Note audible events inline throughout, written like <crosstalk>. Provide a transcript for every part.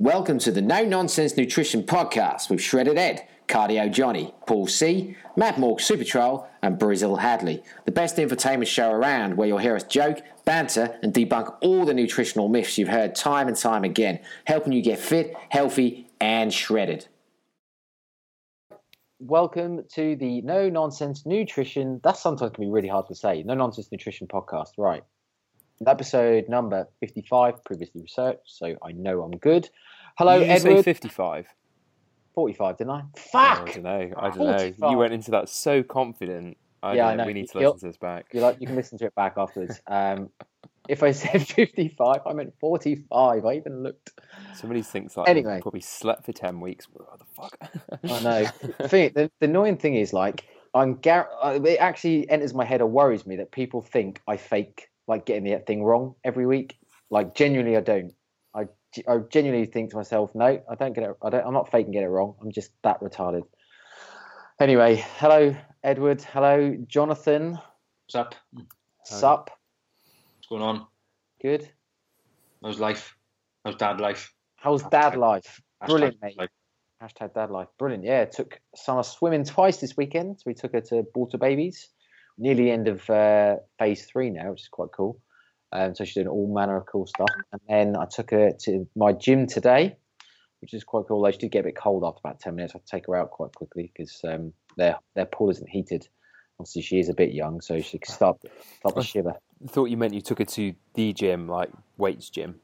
Welcome to the No Nonsense Nutrition Podcast with Shredded Ed, Cardio Johnny, Paul C, Matt Morg Super Troll, and Brazil Hadley. The best infotainment show around where you'll hear us joke, banter, and debunk all the nutritional myths you've heard time and time again, helping you get fit, healthy, and shredded. Welcome to the No Nonsense Nutrition. That sometimes can be really hard to say. No Nonsense Nutrition Podcast, right? Episode number 55, previously researched, so I know I'm good. Hello, Did you Edward. say 55? 45, didn't I? I Fuck! don't know. I don't know. You went into that so confident. I Yeah, I know. We need to You'll- listen to this back. You like you can listen to it back afterwards. <laughs> Um, if I said 55, I meant 45. I even looked. Somebody thinks like Anyway. probably slept for 10 weeks. What the fuck? I know. the, thing, the, the annoying thing is, like, I'm gar- uh, it actually enters my head or worries me that people think I fake like getting the thing wrong every week. Like, genuinely, I don't. I, I genuinely think to myself, no, I don't get it. I don't. I'm not faking get it wrong. I'm just that retarded. Anyway, hello, Edward. Hello, Jonathan. What's up? Sup? What's going on? Good. How's life? How's dad life? How's dad life? Hashtag Brilliant, mate. life. Hashtag dad life. Brilliant. Yeah, took Summer swimming twice this weekend. So we took her to Water Babies. Nearly end of uh, phase three now, which is quite cool. Um, so she's doing all manner of cool stuff. And then I took her to my gym today, which is quite cool. Though she did get a bit cold after about 10 minutes. I had to take her out quite quickly because um, their, their pool isn't heated. Obviously, she is a bit young, so she can start, start to shiver. thought you meant you took her to the gym, like weights gym.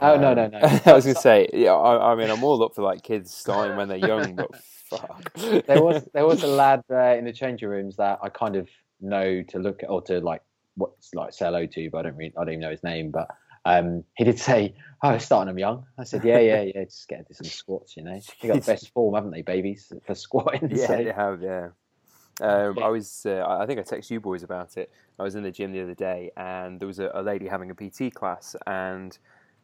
Oh, no, Um, no, no. <laughs> I was going to say, yeah, I, I mean, I'm all up for like kids starting when they're young, but <laughs> fuck. there was there was a lad uh, in the changing rooms that I kind of know to look at or to like what's like say hello to, but I don't really I don't even know his name. But um, he did say, "Oh, starting them young." I said, "Yeah, yeah, yeah, just get into some squats, you know. They got the best form, haven't they, babies, for squatting?" <laughs> Yeah, so, they have. Yeah. Um, I was. Uh, I I think I texted you boys about it. I was in the gym the other day, and there was a, a lady having a PT class, and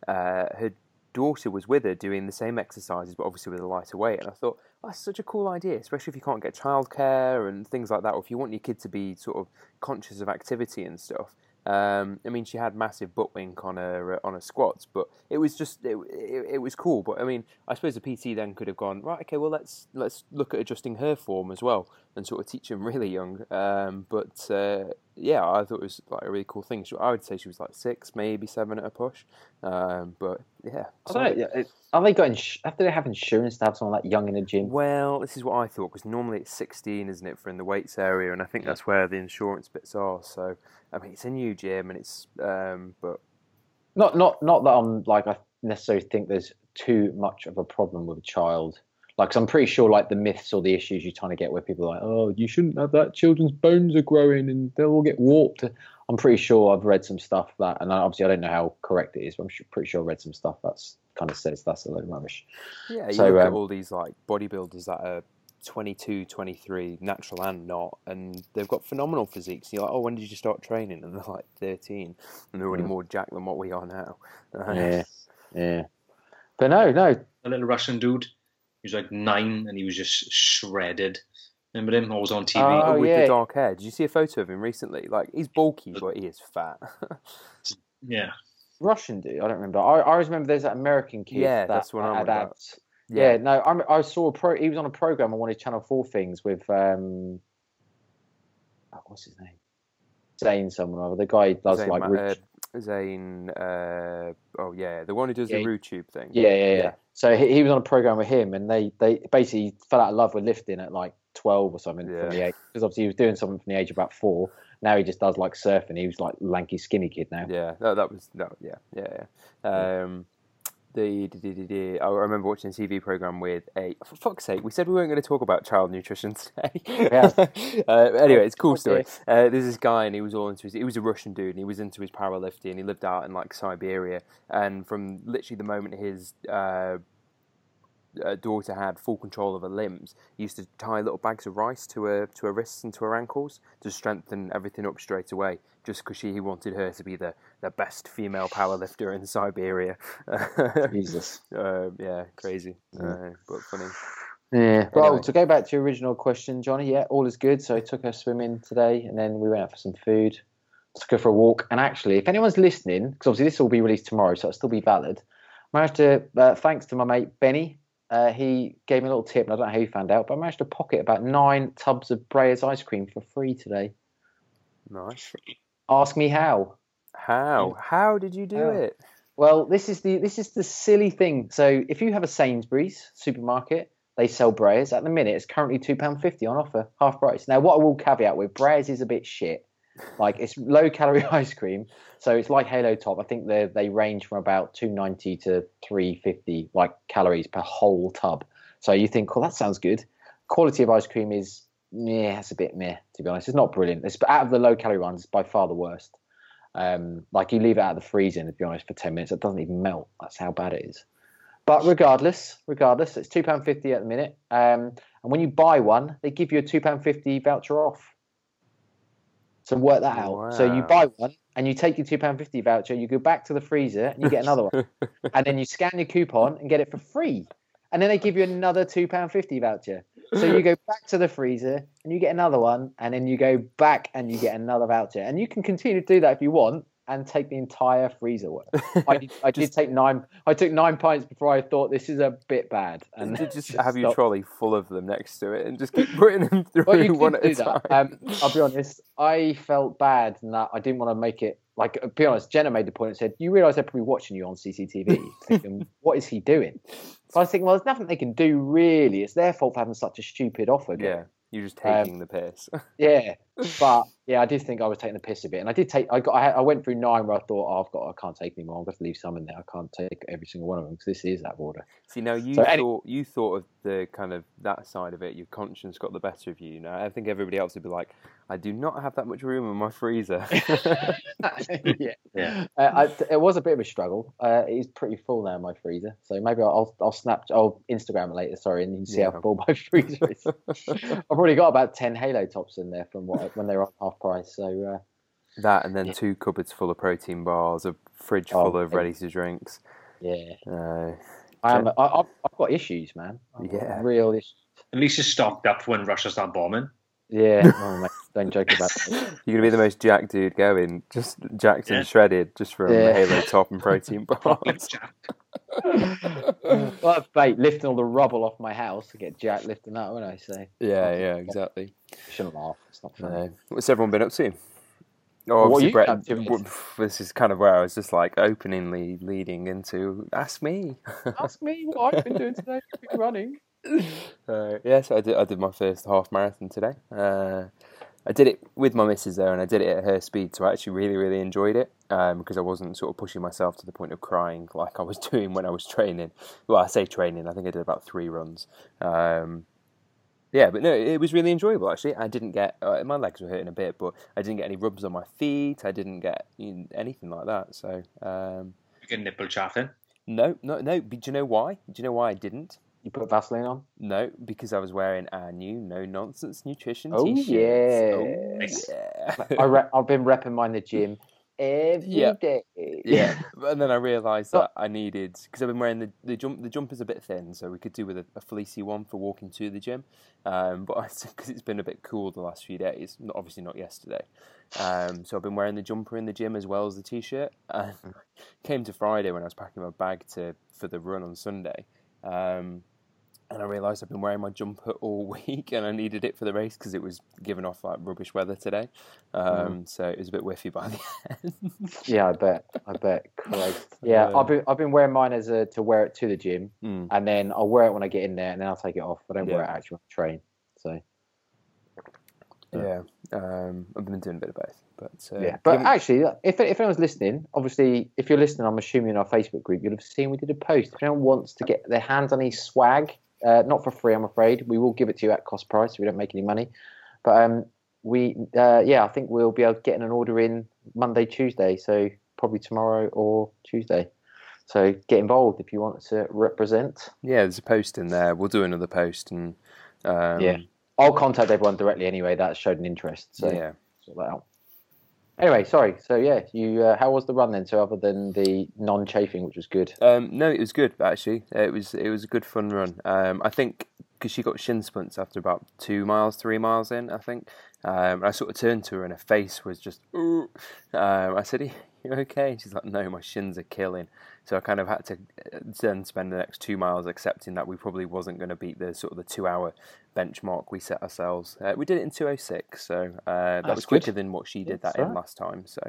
uh, her daughter was with her doing the same exercises, but obviously with a lighter weight. And I thought oh, that's such a cool idea, especially if you can't get childcare and things like that, or if you want your kid to be sort of conscious of activity and stuff. Um, I mean, she had massive butt wink on her uh, on her squats, but it was just it, it, it was cool. But I mean, I suppose the PT then could have gone right. Okay, well let's let's look at adjusting her form as well and sort of teach him <laughs> really young. Um, but uh, yeah, I thought it was like a really cool thing. She, I would say she was like six, maybe seven at a push. Um, but yeah, I don't know, yeah, it- Are they got? Ins- have they have insurance to have someone that young in a gym? Well, this is what I thought because normally it's 16, isn't it, for in the weights area, and I think that's where the insurance bits are. So, I mean, it's a new gym, and it's um, but Not not not that I'm like I necessarily think there's too much of a problem with a child. Like, 'cause I'm pretty sure like the myths or the issues you're trying to get where people are like, oh, you shouldn't have that. Children's bones are growing and they'll all get warped. I'm pretty sure I've read some stuff that, and obviously I don't know how correct it is, but I'm pretty sure I read some stuff that's kind of says that's a load of rubbish. yeah, you So, look at um, all these like bodybuilders that are 22, 23, natural and not, and they've got phenomenal physiques. You're like, oh, when did you start training? And they're like 13, and they're already Mm. more jacked than what we are now. <laughs> Yeah, yeah. But no, no, A little Russian dude. He was like nine and he was just shredded. Remember him? Always on TV. Oh, Oh, with yeah. the dark hair. Did you see a photo of him recently? Like he's bulky, but he is fat. <laughs> yeah. Russian dude. I don't remember. I, I always remember there's that American kid. Yeah, that that's what I'm had about. abs. Yeah, no, I, I saw a pro. He was on a program on one of Channel Four things with um, oh, what's his name? Zane, someone or other. The guy does Zayn like, Ma- rich- Zayn, uh, oh yeah, the one who does Yeah, the he- tube thing. yeah, yeah, yeah, yeah. So he, he was on a program with him, and they they basically fell out of love with lifting at like twelve or something Yeah. from the age because obviously he was doing something from the age of about four. Now he just does like surfing. He was like lanky, skinny kid now. Yeah, that, that was that. Yeah, yeah, yeah. Um, the, the, the, the, I remember watching a TV program with a for fuck's sake. We said we weren't going to talk about child nutrition <laughs> today. Yeah. <laughs> uh, anyway, it's a cool story. Uh, there's this guy, and he was all into his. He was a Russian dude, and he was into his powerlifting. And he lived out in like Siberia, and from literally the moment his uh, uh, daughter had full control of her limbs, he used to tie little bags of rice to her to her wrists and to her ankles to strengthen everything up straight away. Just because he wanted her to be the, the best female powerlifter in Siberia. <laughs> Jesus. uh, yeah, crazy, uh, but funny. Yeah. Well, Anyway. to go back to your original question, Johnny, yeah, all is good. So I took her swimming today and then we went out for some food, took her for a walk. And actually, if anyone's listening, because obviously this will be released tomorrow, so it'll still be valid. managed to, uh, thanks to my mate Benny, uh, he gave me a little tip, and I don't know how he found out, but I managed to pocket about nine tubs of Breyers ice cream for free today. Nice. Ask me how. How? How did you do How? it? Well, this is the this is the silly thing. So if you have a Sainsbury's supermarket, they sell Breyers. At the minute, it's currently two pound fifty on offer, half price. Now, what I will caveat with Breyers is a bit shit. Like it's low calorie <laughs> ice cream, so it's like Halo Top. I think they they range from about two ninety to three fifty like calories per whole tub. So you think, well, that sounds good. Quality of ice cream is yeah, it's a bit meh to be honest. It's not brilliant. It's out of the low calorie ones, it's by far the worst. Um, like you leave it out of the freezer, to be honest, for ten minutes, it doesn't even melt. That's how bad it is. But regardless, regardless, it's two pound fifty at the minute. Um, and when you buy one, they give you a two pound fifty voucher off. So work that out. So you buy one and you take your two pound fifty voucher. You go back to the freezer and you get another one, <laughs> and then you scan your coupon and get it for free. And then they give you another two pound fifty voucher. So you go back to the freezer and you get another one, and then you go back and you get another voucher. And you can continue to do that if you want, and take the entire freezer worth. <laughs> I did, I did take nine. I took nine pints before I thought this is a bit bad, and And just <laughs> have your trolley full of them next to it and just keep putting them through <laughs> Well, you one at a time. Um, I'll be honest. I felt bad in that I didn't want to make it. Like, uh, be honest, Jenna made the point and said, "You realise they're probably watching you on CCTV, thinking, what is he doing?" So I was thinking, well, there's nothing they can do really. It's their fault for having such a stupid offer. yeah, you're just Um, taking the piss. Yeah, but yeah, I did think I was taking the piss a bit, and I did take. I got. I, I went through nine where I thought, oh, I've got. I can't take any more. I'm going to leave some in there. I can't take every single one of them because this is that of order. See, now you So any- thought you thought of the kind of that side of it. Your conscience got the better of you. Now I think everybody else would be like, I do not have that much room in my freezer. <laughs> <laughs> yeah, Yeah. Uh, I, it was a bit of a struggle. Uh, it is pretty full now, my freezer. So maybe I'll I'll snap. I'll Instagram it later. Sorry, and you can see Yeah. how full my <laughs> freezer is. I've already got about ten Halo tops in there from what when they were on half price. So uh, that and then Yeah. two cupboards full of protein bars, a fridge Oh, full of ready to drinks. yeah, Uh, I am. I, I've, I've got issues, man. I've Yeah. real issues. At least it's stocked up when Russia start bombing. Yeah, <laughs> oh, mate, don't joke about it. you're gonna be the most jacked dude going, just jacked Yeah. and shredded, just from Yeah. Halo Top and protein Properly <laughs> bars. Well, that's bait lifting all the rubble off my house to get Jack lifting that, won't I? say? yeah, yeah, exactly. I shouldn't laugh. It's not funny. Uh, what's everyone been up to? Oh, What you Brett, this is kind of where I was just like openingly leading into ask me. <laughs> Ask me what I've been doing today. I've been running. <laughs> uh, yeah, so I did. I did my first half marathon today. Uh, I did it with my missus there, and I did it at her speed, so I actually really, really enjoyed it um, because I wasn't sort of pushing myself to the point of crying <laughs> like I was doing when I was training. Well, I say training. I think I did about three runs. Um, yeah, but no, it was really enjoyable actually. I didn't get uh, my legs were hurting a bit, but I didn't get any rubs on my feet. I didn't get you know, anything like that. So um, You get nipple chaffing. no, no, no. But do you know why? Do you know why I didn't? You put Vaseline on? No, because I was wearing our new no nonsense nutrition Oh, t-shirts. yeah. Oh, Nice. yeah. I re- I've been repping mine in the gym every day. Yeah. <laughs> yeah, and then I realised that I needed because I've been wearing the the jump. The jumper's a bit thin, so we could do with a, a fleecy one for walking to the gym. Um, but because <laughs> it's been a bit cool the last few days, not obviously not yesterday. Um, so I've been wearing the jumper in the gym as well as the t-shirt. And <laughs> came to Friday when I was packing my bag to for the run on Sunday. Um, and I realised I've been wearing my jumper <laughs> all week, and I needed it for the race because it was giving off like rubbish weather today. Um, So it was a bit whiffy by <laughs> the end. Yeah, I bet. I bet. Christ. <laughs> Yeah, Uh, I've been I've been wearing mine as a to wear it to the gym, Mm. and then I'll wear it when I get in there, and then I'll take it off. I don't wear it actually when I train. So Yeah, um, I've been doing a bit of both, but uh, yeah, but actually, if if anyone's listening, obviously, if you're listening, I'm assuming in our Facebook group, you'll have seen we did a post. If anyone wants to get their hands on any swag, uh, not for free, I'm afraid, we will give it to you at cost price. We don't make any money, but um, we uh, yeah, I think we'll be able to get an order in Monday, Tuesday, so probably tomorrow or Tuesday. So get involved if you want to represent. yeah, there's a post in there. We'll do another post, and um, Yeah. I'll contact everyone directly anyway that showed an interest. So yeah. sort that out. Anyway, sorry. So yeah, you. Uh, how was the run then? So other than the non-chafing, which was good. Um, no, it was good actually. It was it was a good fun run. Um, I think because she got shin splints after about two miles, three miles in, I think. Um, I sort of turned to her and her face was just. Um, I said, "You okay?" And she's like, "No, my shins are killing." So I kind of had to uh, then spend the next two miles accepting that we probably wasn't going to beat the sort of the two-hour benchmark we set ourselves. Uh, we did it in two oh six, so uh, that That's was quicker good. than what she did That's that in last time. So.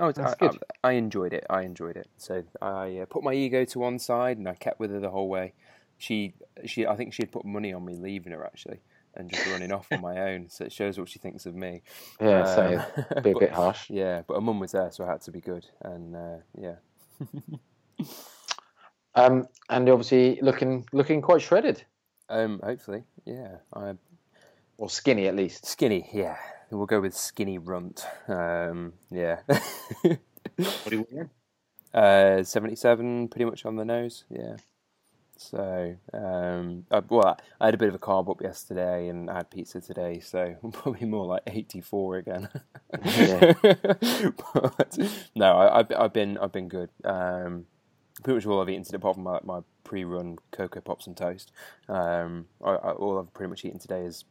I, was, I, I, good. I enjoyed it. I enjoyed it. So I uh, put my ego to one side and I kept with her the whole way. She, she, I think she had put money on me leaving her actually and just running off on my <laughs> own. So it shows what she thinks of me. Yeah, so Um, be a <laughs> but- bit harsh. Yeah, but her mum was there, so I had to be good. And uh, yeah, <laughs> Um, and obviously looking looking quite shredded um, hopefully, yeah. I or skinny at least. skinny, yeah. We'll go with skinny runt. Um, yeah. What do you want? <laughs> Uh, 77, pretty much on the nose, yeah. So, um, I, well, I had a bit of a carb up yesterday and I had pizza today, so <laughs> I'm probably more like 84 again. <laughs> But no, I, I've, I've been I've been good. Um, pretty much all I've eaten today, apart from my, my pre-run cocoa pops and toast. Um, I, I, all I've pretty much eaten today is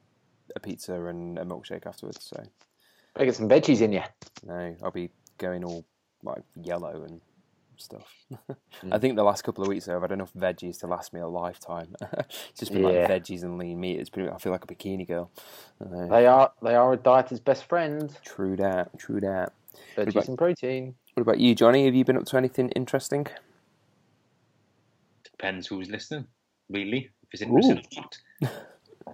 a pizza and a milkshake afterwards. So I get some veggies in you. no, I'll be going all like yellow and stuff. <laughs> Mm. I think the last couple of weeks though, I've had enough veggies to last me a lifetime. it's <laughs> just been Yeah. like veggies and lean meat. It's pretty. I feel like a bikini girl. Uh, They are they are a dieter's best friend. true that. True that. Veggies about- and protein. What about you, Johnny? Have you been up to anything interesting? Depends who's listening, really. If it's interesting or not.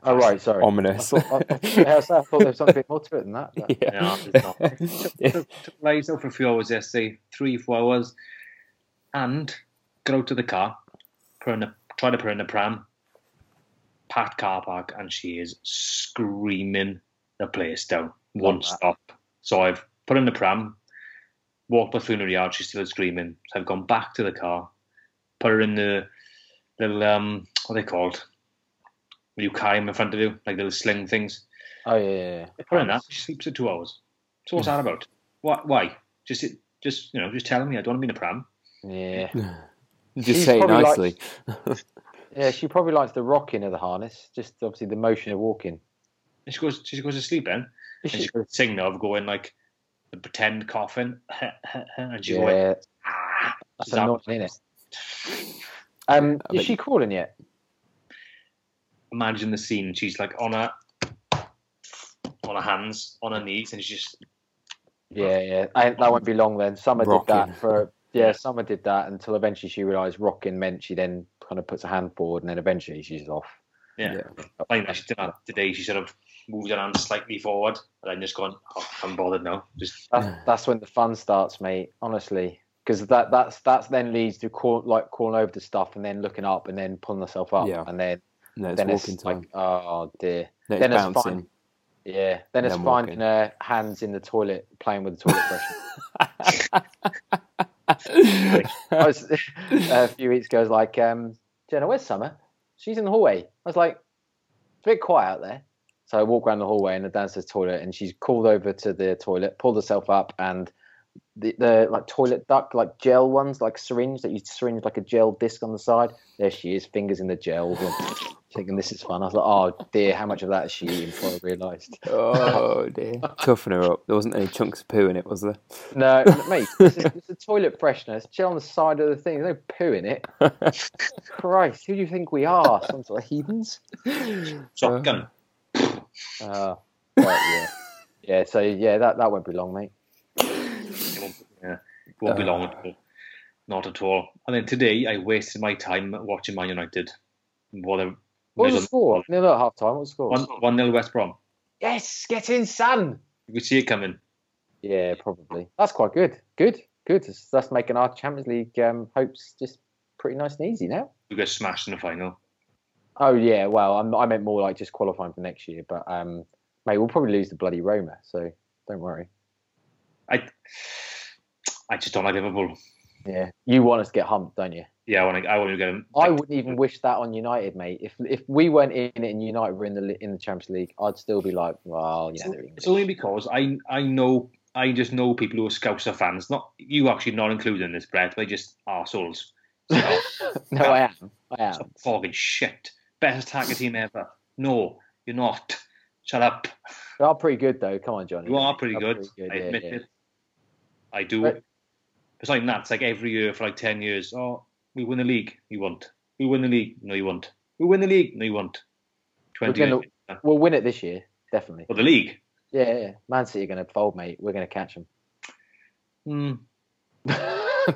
Oh right, sorry. Ominous. I, thought- I, I, thought there was something more to it than that. but- yeah. No, it's not. <laughs> took, took, took lives out for a few hours yesterday, three, four hours, and got out to the car, put in the, tried to put in the pram, packed car park, and she is screaming the place down, one that. stop. So I've put in the pram, walked between her yard, she's still screaming. So I've gone back to the car, put her in the little, um, what are they called? When you carry them in front of you, like little sling things. Oh yeah, yeah, yeah. Her in that. She sleeps for two hours. So what's that about? Why? Why? Just, it? just you know, just telling me I don't want to be in a pram. Yeah. <laughs> Just She's say it probably like- nicely. <laughs> Yeah, she probably likes the rocking of the harness, just obviously the motion of walking. And she goes, she goes to sleep then, Is and she- she goes to sing now of going like the pretend coughing, <laughs> and she's going, yeah, ah. that's She's out. annoying, isn't it? Um, is she you- crawling yet? Imagine the scene. She's like on her, on her hands, on her knees, and she's just Yeah, yeah. I, that won't be long then. Summer did that for yeah. Summer did that until eventually she realised rocking meant she then kind of puts her hand forward and then eventually she's off. yeah. Yeah. I think she did that today. She sort of moved her hand slightly forward, and then just gone. Oh, I'm bothered now. Just That's, that's when the fun starts, mate. Honestly, because that that's that's then leads to crawl, like crawling over to stuff and then looking up and then pulling herself up Yeah. and then No, it's then walking it's time. like oh dear. no, then it's it's fine. Yeah, then it's Then finding her hands in the toilet, playing with the toilet brush. <laughs> I was, <laughs> a few weeks ago, I was like, um, Jenna, where's Summer? She's in the hallway. I was like, it's a bit quiet out there. So I walk around the hallway in the downstairs toilet, and she's called over to the toilet, pulled herself up, and the, the like toilet duck, like gel ones, like syringe that you syringe like a gel disc on the side. There she is, fingers in the gel, <laughs> thinking this is fun. I was like, oh dear, how much of that is she eating? Before I realised. <laughs> oh dear. <laughs> Toughen her up. There wasn't any chunks of poo in it, was there? No, mate, this is, it's a toilet freshener. It's gel on the side of the thing. There's no poo in it. Christ, who do you think we are? Some sort of heathens? shotgun. Uh, but yeah, yeah. So yeah, that that won't be long, mate. It won't, yeah, it won't be long at all. Not at all. And then today, I wasted my time watching Man United. What a What was the score? Nil at half time. What was the score? one one nil West Brom. Yes, get in, son. You could see it coming. Yeah, probably. That's quite good. Good, good. That's, making our Champions League um, hopes just pretty nice and easy now. We got smashed in the final. Oh yeah, well, I'm, I meant more like just qualifying for next year, but um, mate, we'll probably lose the bloody Roma, so don't worry. I I just don't like Liverpool. Yeah, you want us to get humped, don't you? Yeah, I want to. I want to get them. I wouldn't even wish that on United, mate. If if we weren't in it and United were in the in the Champions League, I'd still be like, well, yeah. they're It's only because I I know I just know people who are Scouser fans. Not you, actually, not included in this, Brett. They just arseholes. So, <laughs> no, I am. I am. fucking shit. best attacker team ever. No, you're not. Shut up. They are pretty good though. Come on, Johnny. You are pretty They're good. I admit yeah. it. I do. Right. It's like that. It's like every year for like 10 years. Oh, we win the league. You won't. We win the league. No, you won't. We win the league. No, you won't. We're 20 gonna- We'll win it this year, definitely. For the league. Yeah, yeah, yeah. Man City are going to fold, mate. We're going to catch them. Hmm. <laughs>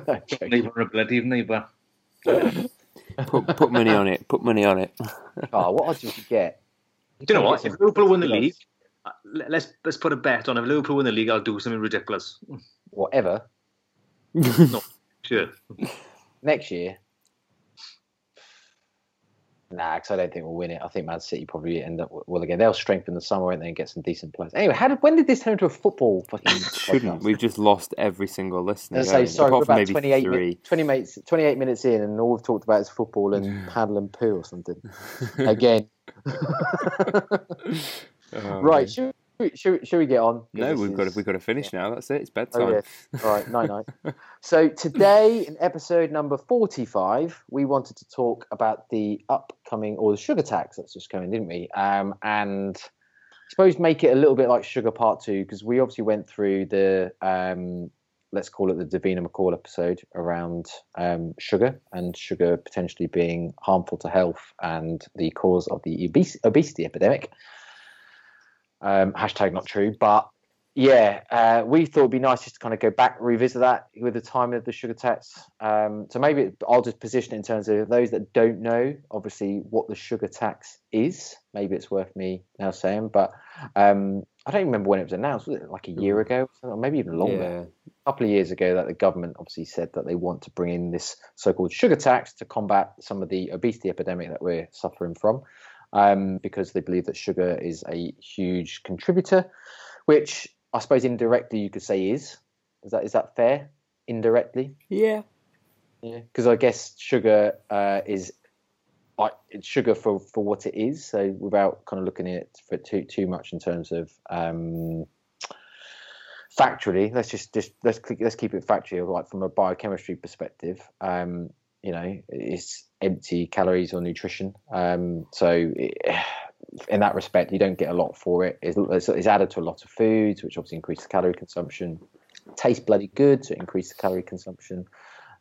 No, joking. A bloody, even they. <laughs> Put, put money on it. Put money on it. <laughs> oh, what odds would you get? Do you know what? some If Liverpool win the league, uh, let- let's let's put a bet on if Liverpool win the league, I'll do something ridiculous. whatever, <laughs> Sure. next year. Nah, because I don't think we'll win it. I think Man City probably end up well again. They'll strengthen the summer and then get some decent players. Anyway, how did when did this turn into a football fucking? Shouldn't. We've just lost every single listener. Say sorry. We're about maybe 28, three. mi- 20 minutes, 28 minutes in, and all we've talked about is football and paddle and poo or something. <laughs> Again, <laughs> Oh, right? Should should, we- should we get on? No, we've got to, we've got to finish now. That's it. It's bedtime. Oh, yeah. All right, night night. <laughs> So today, in episode number forty-five, we wanted to talk about the upcoming or the sugar tax that's just coming, didn't we? Um, and I suppose make it a little bit like Sugar Part Two because we obviously went through the um, let's call it the Davina McCall episode around um, sugar and sugar potentially being harmful to health and the cause of the obes- obesity epidemic. Um, hashtag not true, but yeah, uh, we thought it'd be nice just to kind of go back, revisit that with the time of the sugar tax. Um, so maybe I'll just position it in terms of those that don't know, obviously, what the sugar tax is. Maybe it's worth me now saying, but um, I don't remember when it was announced. Was it like a year ago, or maybe even longer? Yeah. a couple of years ago that the government obviously said that they want to bring in this so-called sugar tax to combat some of the obesity epidemic that we're suffering from um, because they believe that sugar is a huge contributor which i suppose indirectly you could say is is that is that fair indirectly Yeah. yeah because i guess sugar uh, is it's sugar for for what it is so without kind of looking at it for too too much in terms of um factually let's just just let's click- let's keep it factually. like from a biochemistry perspective um you know it's empty calories or nutrition. Um so it, in that respect you don't get a lot for it. It's, it's, added to a lot of foods which obviously increases calorie consumption. Tastes bloody good so it increases calorie consumption.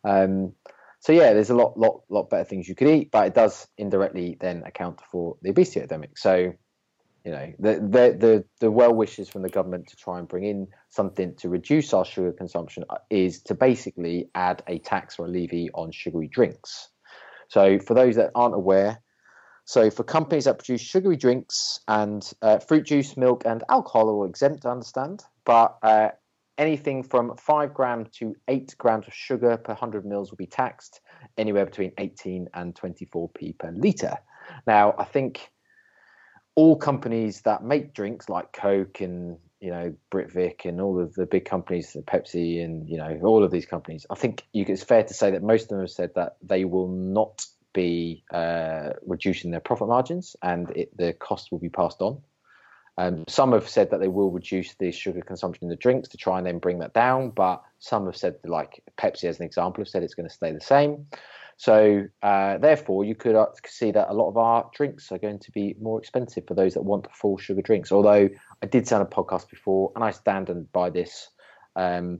Um so yeah there's a lot lot lot better things you could eat but it does indirectly then account for the obesity epidemic. So you know the the the, the well wishes from the government to try and bring in something to reduce our sugar consumption uh, is to basically add a tax or a levy on sugary drinks. So for those that aren't aware so for companies that produce sugary drinks and uh, fruit juice milk and alcohol are exempt i understand but uh, anything from 5 grams to 8 grams of sugar per 100 mils will be taxed anywhere between 18 and 24p per litre. Now i think all companies that make drinks like Coke and you know Britvic and all of the big companies, Pepsi and you know all of these companies, I think you, it's fair to say that most of them have said that they will not be uh, reducing their profit margins and it, the cost will be passed on. Um, some have said that they will reduce the sugar consumption in the drinks to try and then bring that down, but some have said, like Pepsi as an example, have said it's going to stay the same. So uh, therefore, you could uh, see that a lot of our drinks are going to be more expensive for those that want full sugar drinks. Although I did on a podcast before, and I stand and by this. Um,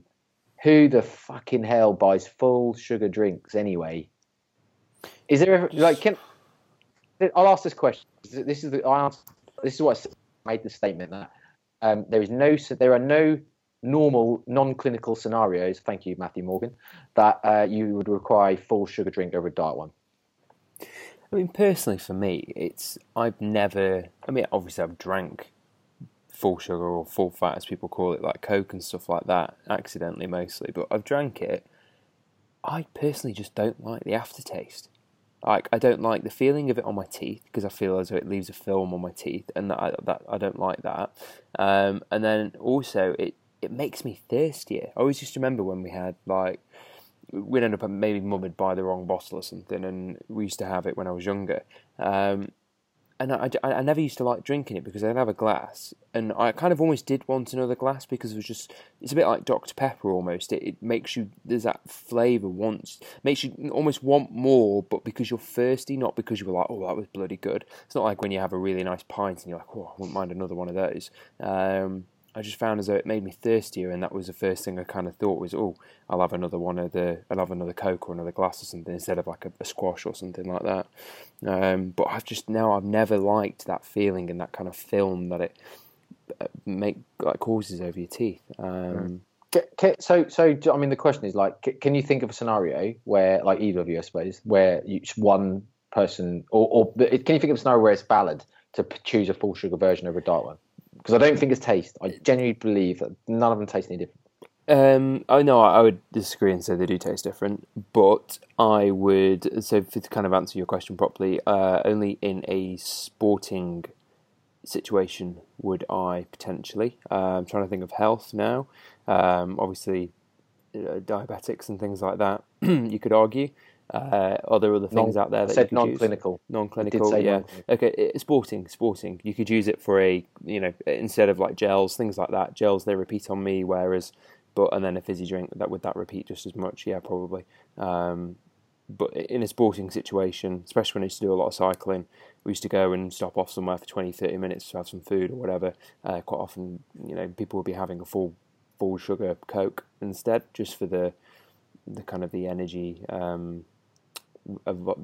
who the fucking hell buys full sugar drinks anyway? Is there ever, like can I'll ask this question. This is the I answer, this is what I made the statement that um, there is no there are no normal non-clinical scenarios. Thank you, Matthew Morgan. That uh, you would require a full sugar drink over a diet one. I mean, personally, for me, it's I've never. I mean, obviously, I've drank full sugar or full fat, as people call it, like Coke and stuff like that, accidentally mostly. But I've drank it. I personally just don't like the aftertaste. Like, I don't like the feeling of it on my teeth because I feel as though it leaves a film on my teeth, and that I, that I don't like that. Um, and then also, it it makes me thirstier. I always used to remember when we had like we'd end up maybe mum would buy the wrong bottle or something, and we used to have it when I was younger. Um, and I, I, I never used to like drinking it because I'd have a glass, and I kind of almost did want another glass because it was just it's a bit like Dr Pepper almost. It, it makes you there's that flavour once makes you almost want more, but because you're thirsty, not because you were like, oh, that was bloody good. It's not like when you have a really nice pint and you're like, oh, I wouldn't mind another one of those. Um, I just found as though it made me thirstier, and that was the first thing I kind of thought was, oh, I'll have another one of the, I'll have another Coke or another glass or something instead of like a, a squash or something like that. Um, but I've just now I've never liked that feeling and that kind of film that it uh, make like causes over your teeth. Um, so, so I mean, the question is like, can you think of a scenario where, like either of you, I suppose, where you, one person, or, or can you think of a scenario where it's valid to choose a full sugar version over a dark one? Because I don't think it's taste. I genuinely believe that none of them taste any different. Um, I know I would disagree and say they do taste different, but I would so to kind of answer your question properly. Uh, only in a sporting situation would I potentially. Uh, I'm trying to think of health now. Um, obviously, uh, diabetics and things like that. <clears throat> you could argue. Uh, are there other things non, out there that said you non-clinical? Use? Non-clinical, yeah. Non-clinical. Okay, sporting, sporting. You could use it for a, you know, instead of like gels, things like that. Gels they repeat on me, whereas, but and then a fizzy drink that would that repeat just as much? Yeah, probably. Um, but in a sporting situation, especially when I used to do a lot of cycling, we used to go and stop off somewhere for 20, 30 minutes to have some food or whatever. Uh, quite often, you know, people would be having a full, full sugar Coke instead, just for the, the kind of the energy. Um, of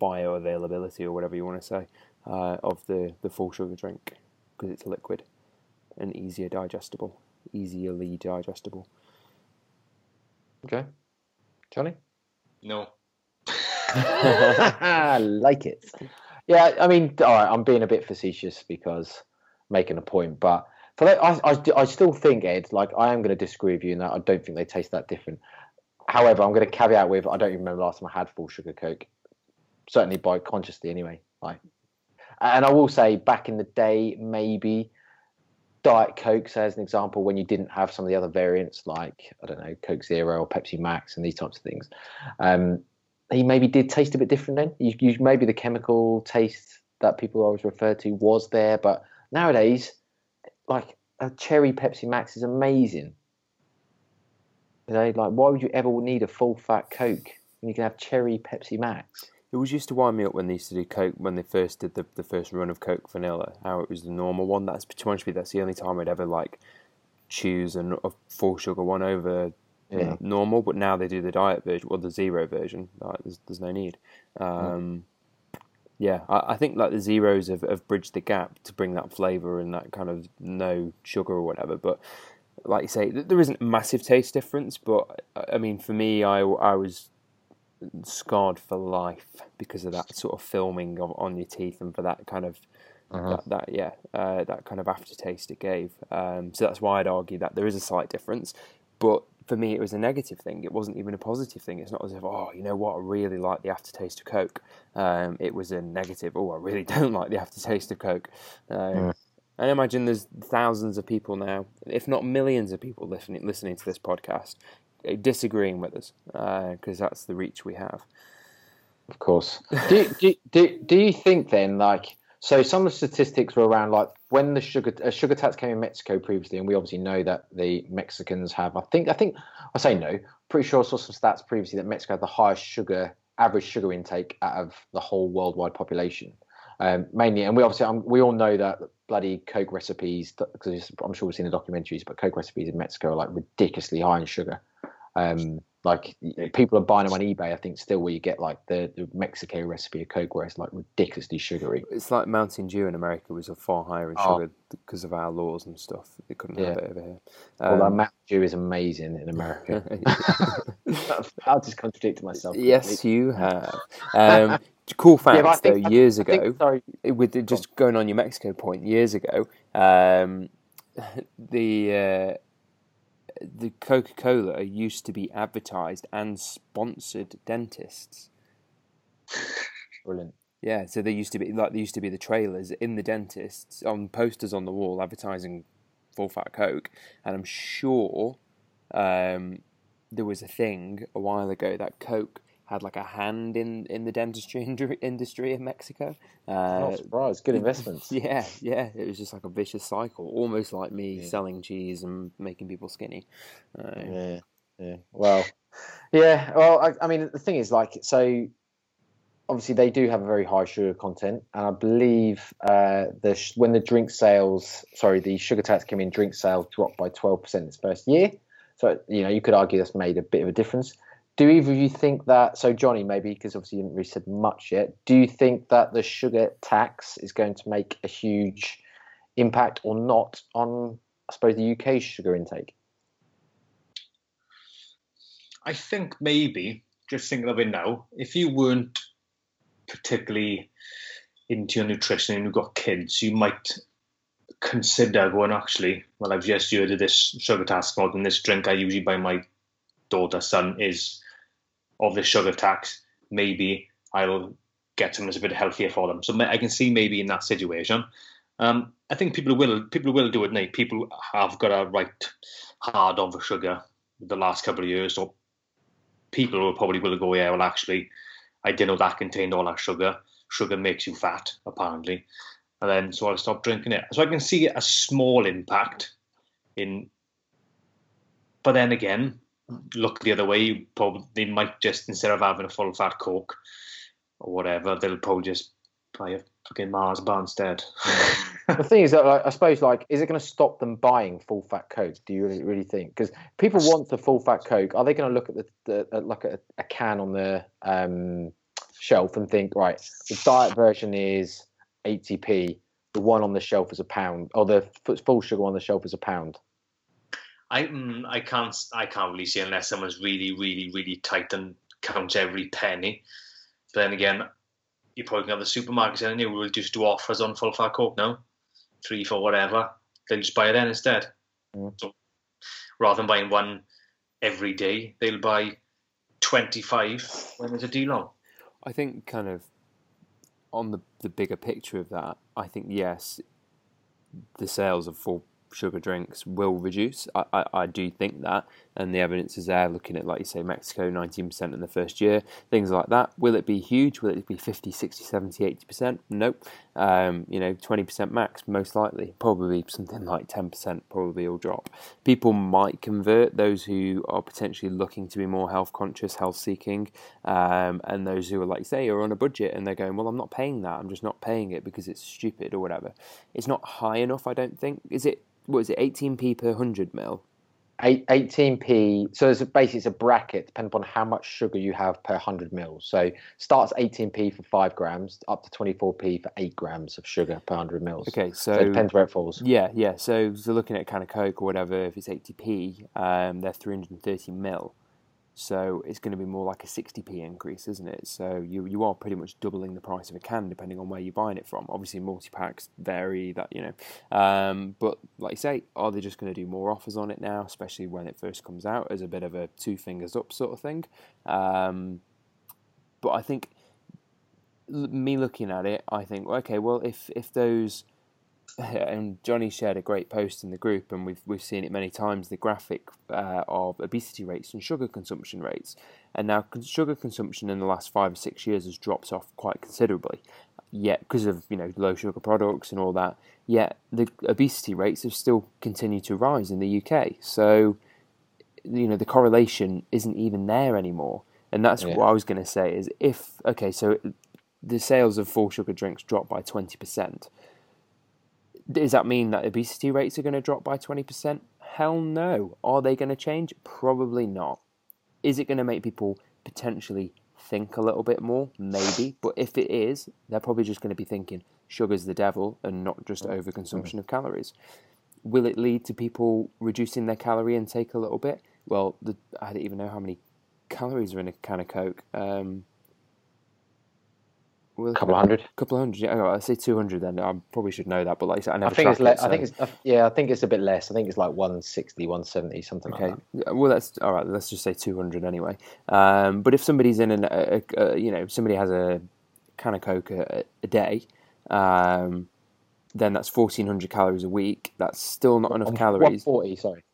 bioavailability or whatever you want to say uh, of the, the full sugar drink because it's liquid and easier digestible, easily digestible. Okay, Johnny. No. I <laughs> <laughs> like it. Yeah, I mean, all right, I'm being a bit facetious because making a point, but for that, I, I, I still think Ed, like I am going to disagree with you in that I don't think they taste that different. However, I'm going to caveat with I don't even remember last time I had full sugar Coke. Certainly by consciously, anyway. Like, and I will say, back in the day, maybe Diet Coke, say as an example, when you didn't have some of the other variants like I don't know Coke Zero or Pepsi Max and these types of things, um, he maybe did taste a bit different. Then you, you, maybe the chemical taste that people always refer to was there, but nowadays, like a cherry Pepsi Max is amazing. You know, like why would you ever need a full fat Coke when you can have cherry Pepsi Max? It was used to wind me up when they used to do Coke when they first did the, the first run of Coke Vanilla. How it was the normal one. That's to be that's the only time I'd ever like choose a, a full sugar one over yeah. normal. But now they do the diet version or the zero version. Like, there's, there's no need. Um, mm. Yeah, I, I, think like the zeros have, have bridged the gap to bring that flavour and that kind of no sugar or whatever. But like you say, there isn't a massive taste difference, but I mean, for me, I, I was scarred for life because of that sort of filming of, on your teeth and for that kind of uh-huh. that, that, yeah uh, that kind of aftertaste it gave. Um, so that's why I'd argue that there is a slight difference, but for me it was a negative thing. It wasn't even a positive thing. It's not as if oh you know what I really like the aftertaste of Coke. Um, it was a negative. Oh I really <laughs> don't like the aftertaste of Coke. Um, I imagine there's thousands of people now, if not millions of people listening listening to this podcast, uh, disagreeing with us because uh, that's the reach we have. Of course. do, do, do, do you think then, like, so some of the statistics were around like when the sugar uh, sugar tax came in Mexico previously, and we obviously know that the Mexicans have. I think I think I say no. Pretty sure I saw some stats previously that Mexico had the highest sugar average sugar intake out of the whole worldwide population. Um, mainly, and we obviously um, we all know that bloody Coke recipes, because I'm sure we've seen the documentaries, but Coke recipes in Mexico are like ridiculously high in sugar. Um, like people are buying them on eBay. I think still where you get like the, the Mexico recipe of Coke, where it's like ridiculously sugary. It's like Mountain Dew in America was a far higher in oh. sugar because of our laws and stuff. They couldn't yeah. have it over here. Um, well, Mountain Dew is amazing in America. <laughs> <laughs> I'll just contradict myself. Yes, you have. Um, <laughs> cool fact yeah, though, years ago, think, sorry. with just going on your Mexico point, years ago, um, the uh, the Coca Cola used to be advertised and sponsored dentists. Brilliant. Yeah, so there used to be like there used to be the trailers in the dentists on posters on the wall advertising full fat Coke, and I'm sure um, there was a thing a while ago that Coke had like a hand in, in the dentistry <laughs> industry in Mexico. Uh, Not surprised. Good investments. <laughs> Yeah, yeah. It was just like a vicious cycle, almost like me yeah. selling cheese and making people skinny. Uh, yeah, yeah. Well, yeah. Well, I, I mean, the thing is, like, so obviously they do have a very high sugar content, and I believe uh, the when the drink sales, sorry, the sugar tax came in, drink sales dropped by twelve percent its first year. So you know you could argue that's made a bit of a difference. Do either of you think that? So Johnny, maybe because obviously you haven't really said much yet. Do you think that the sugar tax is going to make a huge impact or not on, I suppose, the UK sugar intake? I think maybe just thinking of it now, if you weren't particularly into your nutrition and you've got kids, you might consider going actually, well, I've just of this sugar tax mod and this drink I usually buy my daughter, son is of the sugar tax. Maybe I'll get them as a bit healthier for them. So I can see maybe in that situation. Um, I think people will people will do it now. People have got a right hard on for sugar the last couple of years, so people will probably will go, yeah, well, actually, I didn't know that contained all that sugar. Sugar makes you fat, apparently. And then, so I'll stop drinking it. So I can see a small impact in. But then again, look the other way. Probably they might just instead of having a full fat Coke or whatever, they'll probably just buy a fucking Mars bar instead. <laughs> the thing is that like, I suppose like is it going to stop them buying full fat Coke? Do you really, really think? Because people want the full fat Coke. Are they going to look at the, the at like a, a, can on the um, shelf and think right, the diet version is 80p, the one on the shelf is a pound, or the full sugar on the shelf is a pound? I mm, I can't I can't really see unless someone's really really really tight and counts every penny. But then again, you're probably gonna have the supermarkets and you will just do offers on full fat coke now, three for whatever. They'll just buy it then instead. Mm. So rather than buying one every day, they'll buy twenty five when there's a deal on. I think kind of on the the bigger picture of that, I think yes, the sales of full sugar drinks will reduce. I, I, I, do think that, and the evidence is there. Looking at, like you say, Mexico, 19% in the first year, things like that. Will it be huge? Will it be 50, 60, 70, 80%? Nope. Um, you know, 20% max, most likely. Probably something like 10% probably will drop. People might convert those who are potentially looking to be more health conscious, health seeking, um, and those who are, like say, are on a budget and they're going, well, I'm not paying that. I'm just not paying it because it's stupid or whatever. It's not high enough, I don't think. Is it what is it, 18p per 100 mil? 18p. So there's a, basically it's a bracket depending upon how much sugar you have per 100 mils. So starts 18p for five grams, up to 24p for eight grams of sugar per 100 mils. Okay, so, so it depends where it falls. Yeah, yeah. So, so looking at kind of Coke or whatever, if it's 80p, um, they're 330 mil. So it's going to be more like a 60p increase, isn't it? So you you are pretty much doubling the price of a can depending on where you're buying it from. Obviously, multi packs vary, that you know. Um, but like you say, are they just going to do more offers on it now, especially when it first comes out as a bit of a two fingers up sort of thing? Um, but I think me looking at it, I think okay, well if if those <laughs> and Johnny shared a great post in the group, and we've we've seen it many times. The graphic uh, of obesity rates and sugar consumption rates, and now sugar consumption in the last five or six years has dropped off quite considerably. Yet, because of you know low sugar products and all that, yet the obesity rates have still continued to rise in the UK. So, you know, the correlation isn't even there anymore. And that's yeah. what I was going to say is if okay, so the sales of full sugar drinks dropped by twenty percent does that mean that obesity rates are going to drop by 20%? Hell no. Are they going to change? Probably not. Is it going to make people potentially think a little bit more? Maybe. But if it is, they're probably just going to be thinking sugar's the devil and not just mm. overconsumption of calories. Will it lead to people reducing their calorie intake a little bit? Well, the, I don't even know how many calories are in a can of Coke. Um, a couple of hundred. A couple of hundred. Yeah, I say two hundred. Then I probably should know that, but like I never. I think it's less. So. I think it's uh, yeah. I think it's a bit less. I think it's like 160, 170, something okay. like that. Well, that's all right. Let's just say two hundred anyway. Um, but if somebody's in an, a, a, you know, somebody has a can of Coke a, a day, um, then that's fourteen hundred calories a week. That's still not enough calories. Forty, sorry.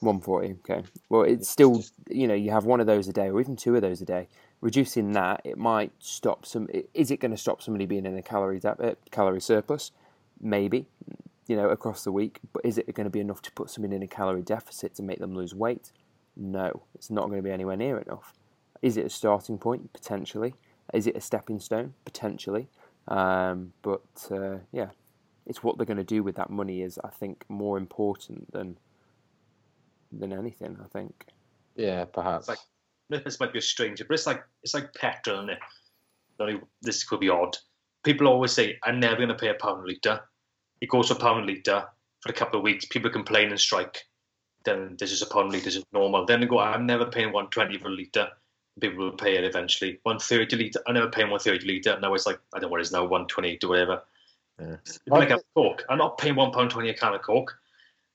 One forty. Okay. Well, it's still you know you have one of those a day, or even two of those a day. Reducing that, it might stop some. Is it going to stop somebody being in a calorie de- uh, calorie surplus? Maybe. You know, across the week, but is it going to be enough to put somebody in a calorie deficit to make them lose weight? No, it's not going to be anywhere near enough. Is it a starting point? Potentially. Is it a stepping stone? Potentially. Um, but uh, yeah, it's what they're going to do with that money is, I think, more important than than anything. I think. Yeah, perhaps. Like this might be a stranger, but it's like it's like petrol, isn't it? This could be odd. People always say, "I'm never going to pay a pound a litre." It goes for a pound a litre for a couple of weeks. People complain and strike. Then this is a pound a litre, this is normal. Then they go, "I'm never paying one twenty for a litre." People will pay it eventually. One thirty litre. I'm never paying one thirty litre. Now it's like I don't know what it is now, one twenty eight or whatever. Yeah. Like a Coke. I'm not paying one pound twenty a can of Coke.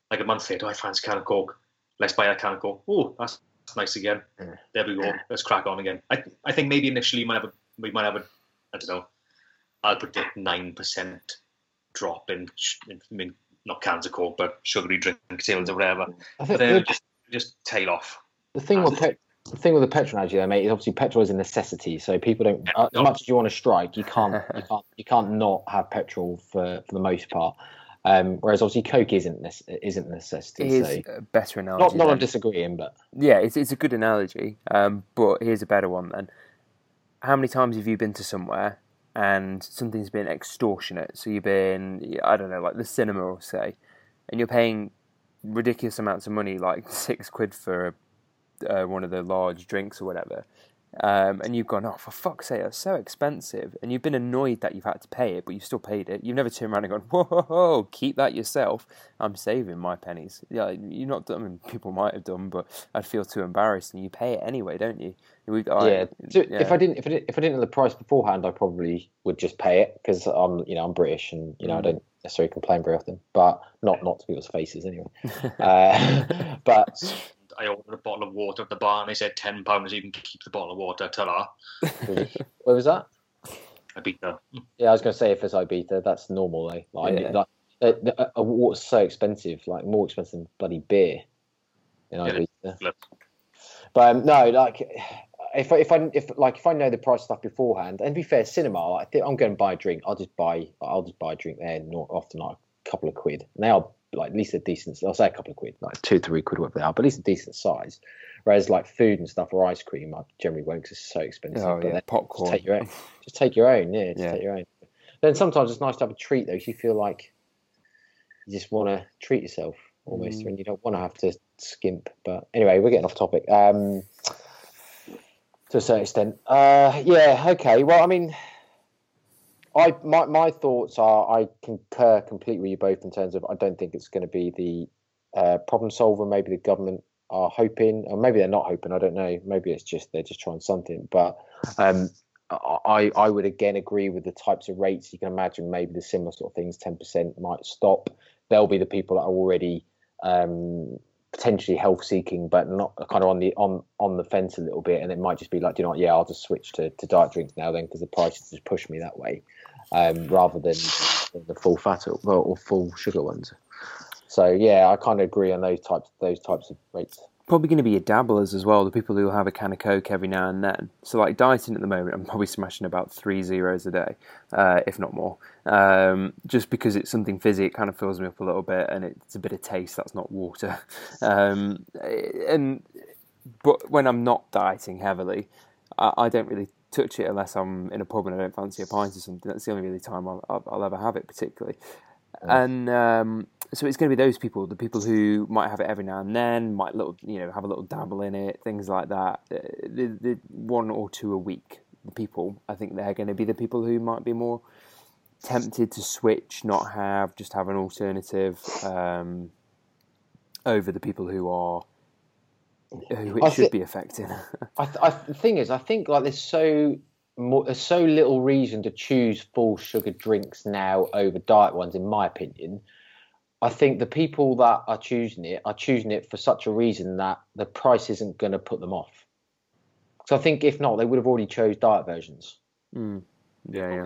Like a month later, I fancy a can of Coke. Let's buy a can of Coke. Oh, that's nice again. Yeah. There we go. Let's crack on again. I I think maybe initially we might have a we might have a I don't know. I'll predict nine percent drop in, in I mean not cans of Coke but sugary drink sales or whatever. I think Then the, just just tail off. the thing with pet, the thing with the petrol analogy, though, mate, is obviously petrol is a necessity. So people don't. Uh, as much as you want to strike, you can't. <laughs> You can't. You can't not have petrol for for the most part. Um, whereas obviously Coke isn't nec- isn't a necessity. It is so a better analogy. not not I'm disagreeing, but Yeah, it's, it's a good analogy. Um, but here's a better one then. How many times have you been to somewhere and something's been extortionate? So you've been, I don't know, like the cinema or say, and you're paying ridiculous amounts of money, like <laughs> six quid for uh, one of the large drinks or whatever. Um, and you've gone, oh, for fuck's sake, that's so expensive. And you've been annoyed that you've had to pay it, but you've still paid it. You've never turned around and gone, whoa, whoa, whoa keep that yourself. I'm saving my pennies. Yeah, you're not. I mean, people might have done, but I'd feel too embarrassed. And you pay it anyway, don't you? We, I- yeah. So If. I didn't if I didn't if I didn't know the price beforehand, I probably would just pay it because I'm you know I'm British and you know I Mm. don't necessarily complain very often, but not not to people's faces anyway. <laughs> uh, <laughs> but I ordered a bottle of water at the bar and they said ten pounds you can keep the bottle of water. Ta-ra. <laughs> where was that? Ibiza. Yeah, I was going to say if it's Ibiza, that's normal though. Like, Yeah. like uh, the, the, a water's so expensive, like more expensive than bloody beer in Yeah. Ibiza. But um, no, like if I, if I if like if I know the price stuff beforehand, and to be fair, cinema, like, I think I'm going to buy a drink. I'll just buy I'll just buy a drink there, not often like a couple of quid. And they are like at least a decent. Size, I'll say a couple of quid, like two three quid, whatever they are, but at least a decent size. Whereas like food and stuff or ice cream, I generally won't because it's so expensive. Oh, but yeah, popcorn. Just take your own. <laughs> Just take your own. Yeah, just Yeah. take your own. Then sometimes it's nice to have a treat though. If you feel like you just want to treat yourself almost, Mm. when you don't want to have to skimp. But anyway, we're getting off topic. Um, to a certain extent, uh, yeah, okay. Well, I mean, I my my thoughts are I concur completely with you both in terms of I don't think it's going to be the uh, problem solver. Maybe the government are hoping, or maybe they're not hoping. I don't know. Maybe it's just they're just trying something. But um, I I would again agree with the types of rates you can imagine. Maybe the similar sort of things, ten percent might stop. There'll be the people that are already um, potentially health seeking, but not kind of on the on on the fence a little bit, and it might just be like, do you know? Yeah, I'll just switch to, to diet drinks now then because the prices just push me that way, um, rather than the full fat or, full sugar ones. So yeah, I kind of agree on those types those types of rates. probably going to be your dabblers as well, the people who have a can of Coke every now and then. So, like dieting at the moment, I'm probably smashing about three zeros a day, uh, if not more. Um, just because it's something fizzy, it kind of fills me up a little bit, and it's a bit of taste. That's not water. <laughs> Um, and but when I'm not dieting heavily, I, I don't really touch it unless I'm in a pub and I don't fancy a pint or something. That's the only really time I'll, I'll, I'll ever have it, particularly. And um, so it's going to be those people, the people who might have it every now and then, might little, you know, have a little dabble in it, things like that. Uh, The, the one or two a week, the people, I think they're going to be the people who might be more tempted to switch, not have, just have an alternative um, over the people who are who it should thi- be affecting. I, th- I the thing is, I think like there's so more, there's so little reason to choose full sugar drinks now over diet ones, in my opinion. I think the people that are choosing it are choosing it for such a reason that the price isn't going to put them off. So I think if not, they would have already chose diet versions. mm. Yeah, yeah,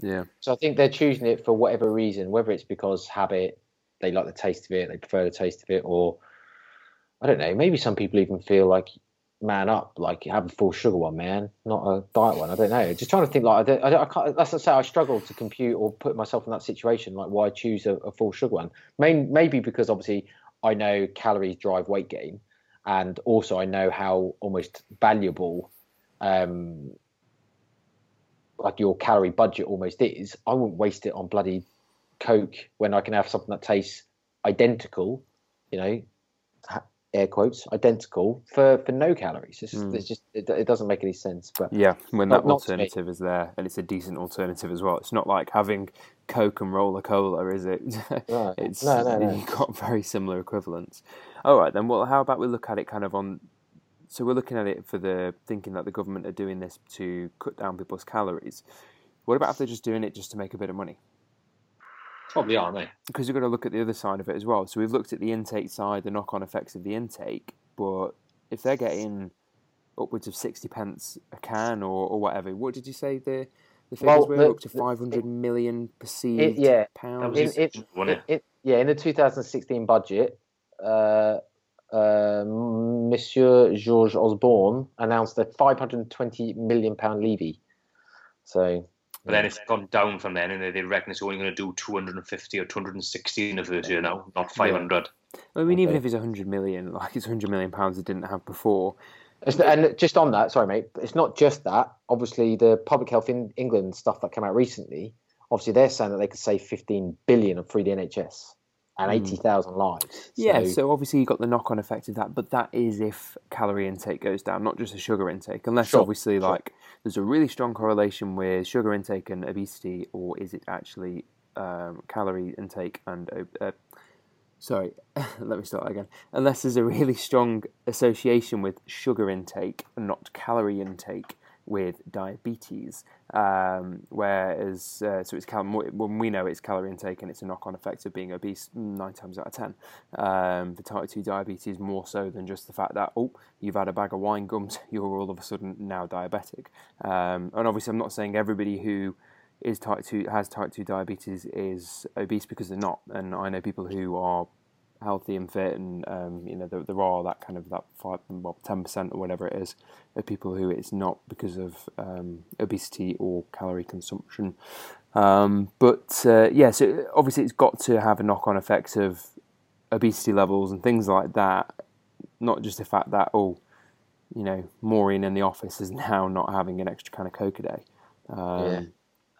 yeah. So I think they're choosing it for whatever reason, whether it's because habit, they like the taste of it, they prefer the taste of it, or I don't know. Maybe some people even feel like man up, like have a full sugar one, man, not a diet one. I don't know. Just trying to think like I don't, I, don't, I can't. That's say I struggle to compute or put myself in that situation. Like why choose a, a full sugar one? Main, maybe because obviously I know calories drive weight gain, and also I know how almost valuable, um, like your calorie budget almost is. I wouldn't waste it on bloody Coke when I can have something that tastes identical, you know, air quotes identical for for no calories. It's, mm. it's just it, it, doesn't make any sense. But yeah, when not, that alternative is there and it's a decent alternative as well. It's not like having Coke and Rola Cola, is it? <laughs> Right. it's no, no, no. You've got very similar equivalents. All right, then. Well, how about we look at it kind of on. So we're looking at it for the thinking that the government are doing this to cut down people's calories. What about if they're just doing it just to make a bit of money? Probably aren't they? Because you've got to look at the other side of it as well. So we've looked at the intake side, the knock on effects of the intake, but if they're getting upwards of 60 pence a can or, or whatever, what did you say the, the figures well, were? The, up to 500 the, million perceived it, yeah, pounds? It, it, it, it, yeah, in the 2016 budget, uh, uh, Monsieur George Osborne announced a 520 million pound levy. So but then it's gone down from then, and they reckon it's only going to do 250 or 260 in the first year now, not 500. I mean, even if it's 100 million, <laughs> like it's 100 million pounds it didn't have before. and just on that, sorry, mate, it's not just that. Obviously, the Public Health in England stuff that came out recently, obviously they're saying that they could save 15 billion of free the NHS and hmm. 80,000 lives. Yeah, so, so obviously you've got the knock on effect of that, but that is if calorie intake goes down, not just the sugar intake, unless sure, obviously sure. like there's a really strong correlation with sugar intake and obesity, or is it actually um, calorie intake and uh, sorry, <laughs> let me start again. Unless there's a really strong association with sugar intake and not calorie intake with diabetes, um, whereas uh, so it's cal- when we know it's calorie intake and it's a knock-on effect of being obese nine times out of ten. Um, for type two diabetes, more so than just the fact that oh you've had a bag of wine gums, <laughs> you're all of a sudden now diabetic. Um, and obviously, I'm not saying everybody who is type two has type two diabetes is obese because they're not, and I know people who are healthy and fit, and um, you know there, there, are that kind of that five, well, ten percent or whatever it is of people who it's not because of um, obesity or calorie consumption. Um, but uh, yeah, so obviously it's got to have a knock-on effect of obesity levels and things like that. Not just the fact that oh, you know, Maureen in the office is <laughs> now not having an extra kind of coke a day. Um, yeah.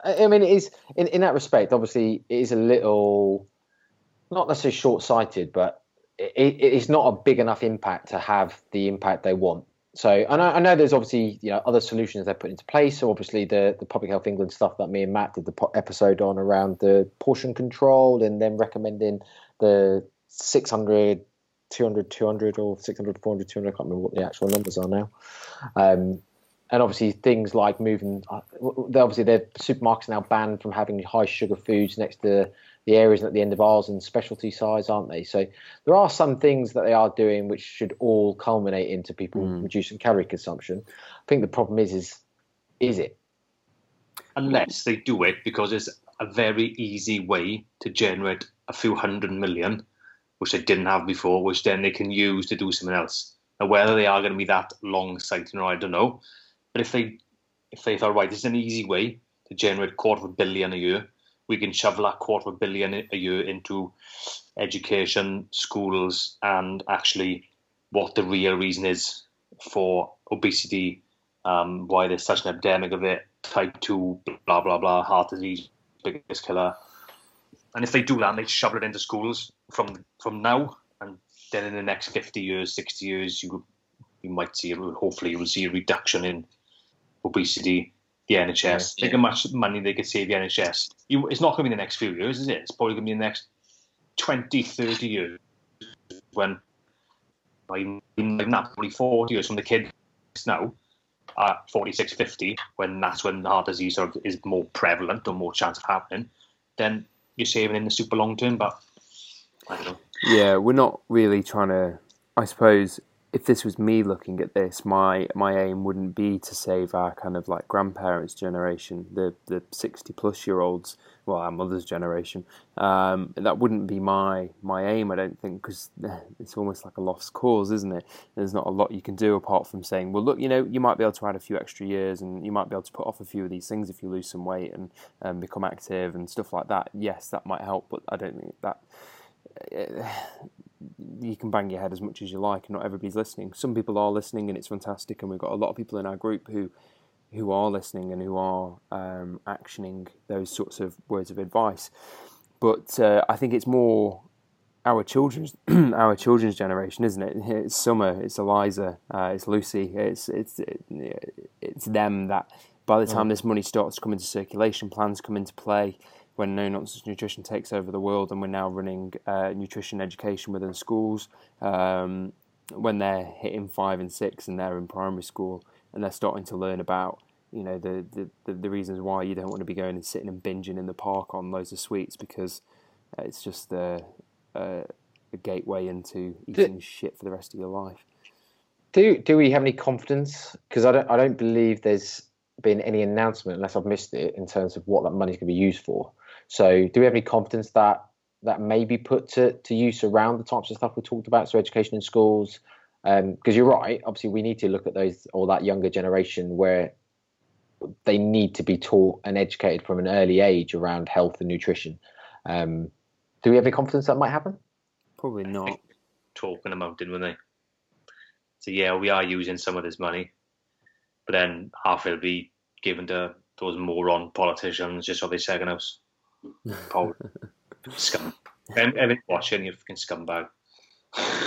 I mean, it is in, in that respect. Obviously, it is a little not necessarily short sighted, but it, it's not a big enough impact to have the impact they want. So, and I, I, know there's obviously you know other solutions they're put into place. So obviously the the Public Health England stuff that me and Matt did the po- episode on around the portion control and then recommending the 600, 200, 200 or 600, 400, 200. I can't remember what the actual numbers are now. Um, and obviously things like moving. Uh, obviously, the supermarkets now banned from having high sugar foods next to the areas at the end of ours and specialty size, aren't they? So there are some things that they are doing which should all culminate into people mm. reducing calorie consumption. I think the problem is, is is it? Unless they do it because it's a very easy way to generate a few hundred million, which they didn't have before, which then they can use to do something else. Now, whether they are going to be that long sighted or I don't know. But if they if they thought, right, this is an easy way to generate a quarter of a billion a year, we can shovel that quarter of a billion a year into education, schools, and actually what the real reason is for obesity, um, why there's such an epidemic of it, type 2, blah, blah, blah, heart disease, biggest killer. And if they do that and they shovel it into schools from from now, and then in the next 50 years, 60 years, you you might see, hopefully, you will see a reduction in obesity the NHS. Yeah. Think how much money they could save the NHS. You, it's not going to be the next few years, is it? It's probably going to be the next 20, 30 years when, even not probably 40 years from the kids now, at 46, 50, when that's when the heart disease sort of is more prevalent or more chance of happening, then you're saving in the super long term. But I don't know. Yeah, we're not really trying to, I suppose, if this was me looking at this, my my aim wouldn't be to save our kind of like grandparents' generation, the the sixty plus year olds, well, our mother's generation. Um, that wouldn't be my my aim. I don't think because <laughs> it's almost like a lost cause, isn't it? There's not a lot you can do apart from saying, well, look, you know, you might be able to add a few extra years, and you might be able to put off a few of these things if you lose some weight and um, become active and stuff like that. Yes, that might help, but I don't think that you can bang your head as much as you like, and not everybody's listening. Some people are listening, and it's fantastic. And we've got a lot of people in our group who who are listening and who are um, actioning those sorts of words of advice. But uh, I think it's more our children's <clears throat> our children's generation, isn't it? <laughs> It's Summer, it's Eliza, uh, it's Lucy, it's it's it's them that by the time mm. this money starts to come into circulation, plans come into play when no nonsense nutrition takes over the world, and we're now running uh, nutrition education within schools. Um, when they're hitting five and six, and they're in primary school, and they're starting to learn about you know the, the, the, the reasons why you don't want to be going and sitting and binging in the park on loads of sweets because it's just a, a, a gateway into eating do, shit for the rest of your life. Do do we have any confidence? Because I don't I don't believe there's been any announcement unless I've missed it in terms of what that money's going to be used for. So, do we have any confidence that that may be put to, to use around the types of stuff we talked about? So, education in schools, because um, you're right. Obviously, we need to look at those or that younger generation where they need to be taught and educated from an early age around health and nutrition. Um, do we have any confidence that might happen? Probably not. Talking about it, when they? So yeah, we are using some of this money, but then half it'll be given to those moron politicians just so they second us. Paul, <laughs> scum. Everyone watching, you fucking scumbag.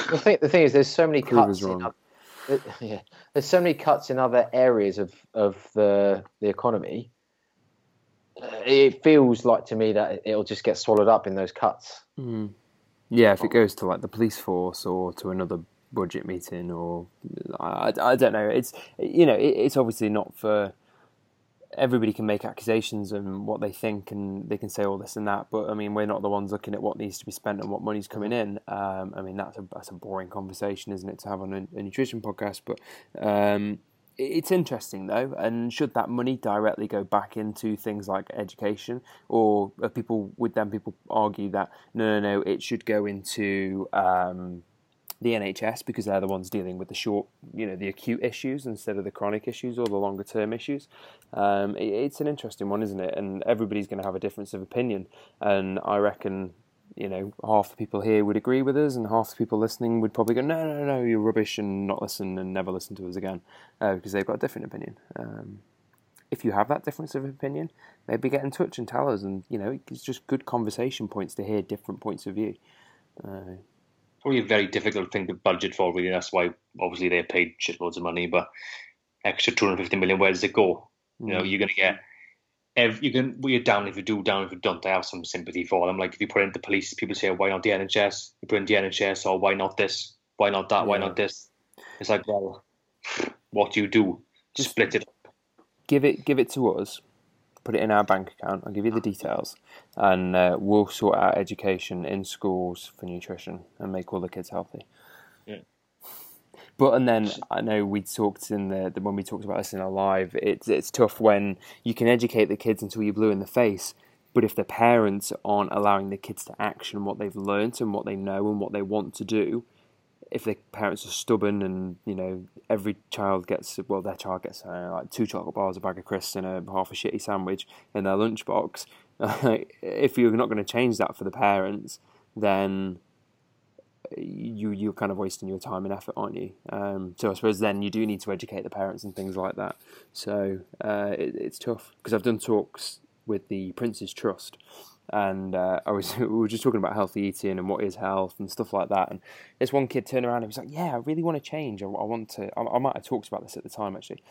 The thing, the thing is, there's so many cuts. In other, yeah, there's so many cuts in other areas of of the the economy. It feels like to me that it'll just get swallowed up in those cuts. Mm. Yeah, if it goes to like the police force or to another budget meeting, or I, I don't know. It's you know, it, it's obviously not for everybody can make accusations and what they think, and they can say all this and that. But I mean, we're not the ones looking at what needs to be spent and what money's coming in. Um, I mean, that's a that's a boring conversation, isn't it, to have on a, a nutrition podcast? But um, it's interesting though, and should that money directly go back into things like education, or people would then people argue that no, no, no, it should go into um, the NHS because they're the ones dealing with the short, you know, the acute issues instead of the chronic issues or the longer term issues. Um, it, it's an interesting one, isn't it? And everybody's going to have a difference of opinion. And I reckon, you know, half the people here would agree with us, and half the people listening would probably go, no, no, no, you're rubbish, and not listen and never listen to us again uh, because they've got a different opinion. Um, if you have that difference of opinion, maybe get in touch and tell us. And you know, it's just good conversation points to hear different points of view. Uh, probably a very difficult thing to budget for. Really, that's why obviously they have paid shitloads of money, but extra 250 million, where does it go? You know, mm. you're going to get. You can, well, you're down if you do, down if you don't. I have some sympathy for them. Like if you put in the police, people say, "Why not the NHS?" You put in the NHS, or why not this? Why not that? Yeah. Why not this? It's like, well, what do you do? Just split it. Up. Give it, give it to us put it in our bank account. I'll give you the details, and uh, we'll sort out education in schools for nutrition and make all the kids healthy. Yeah. But and then I know we talked in the, the when we talked about this in our live. It's it's tough when you can educate the kids until you're blue in the face, but if the parents aren't allowing the kids to action what they've learnt and what they know and what they want to do, if the parents are stubborn and you know every child gets well their child gets uh, like two chocolate bars, a bag of crisps, and a half a shitty sandwich in their lunchbox. <laughs> if you're not going to change that for the parents, then you you're kind of wasting your time and effort, aren't you? Um, so I suppose then you do need to educate the parents and things like that. So uh, it, it's tough because I've done talks with the Prince's Trust, and uh, I was <laughs> we were just talking about healthy eating and what is health and stuff like that. And this one kid turned around and he was like, "Yeah, I really want to change. I, I want to. I, I, might have talked about this at the time actually.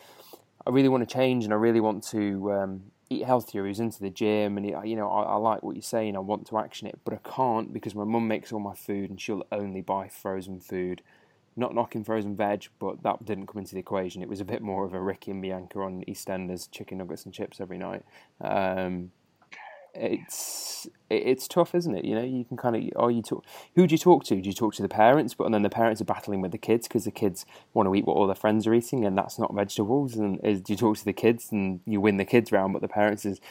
I really want to change and I really want to um, eat healthier." He was into the gym and he, you know, I, I like what you're saying. I want to action it, but I can't because my mum makes all my food and she'll only buy frozen food. Not knocking frozen veg, but that didn't come into the equation. It was a bit more of a Ricky and Bianca on EastEnders chicken nuggets and chips every night. Um, it's it's tough, isn't it? You know, you can kind of oh, you talk. Who do you talk to? Do you talk to the parents? But then the parents are battling with the kids because the kids want to eat what all their friends are eating, and that's not vegetables. And is, do you talk to the kids and you win the kids round, but the parents is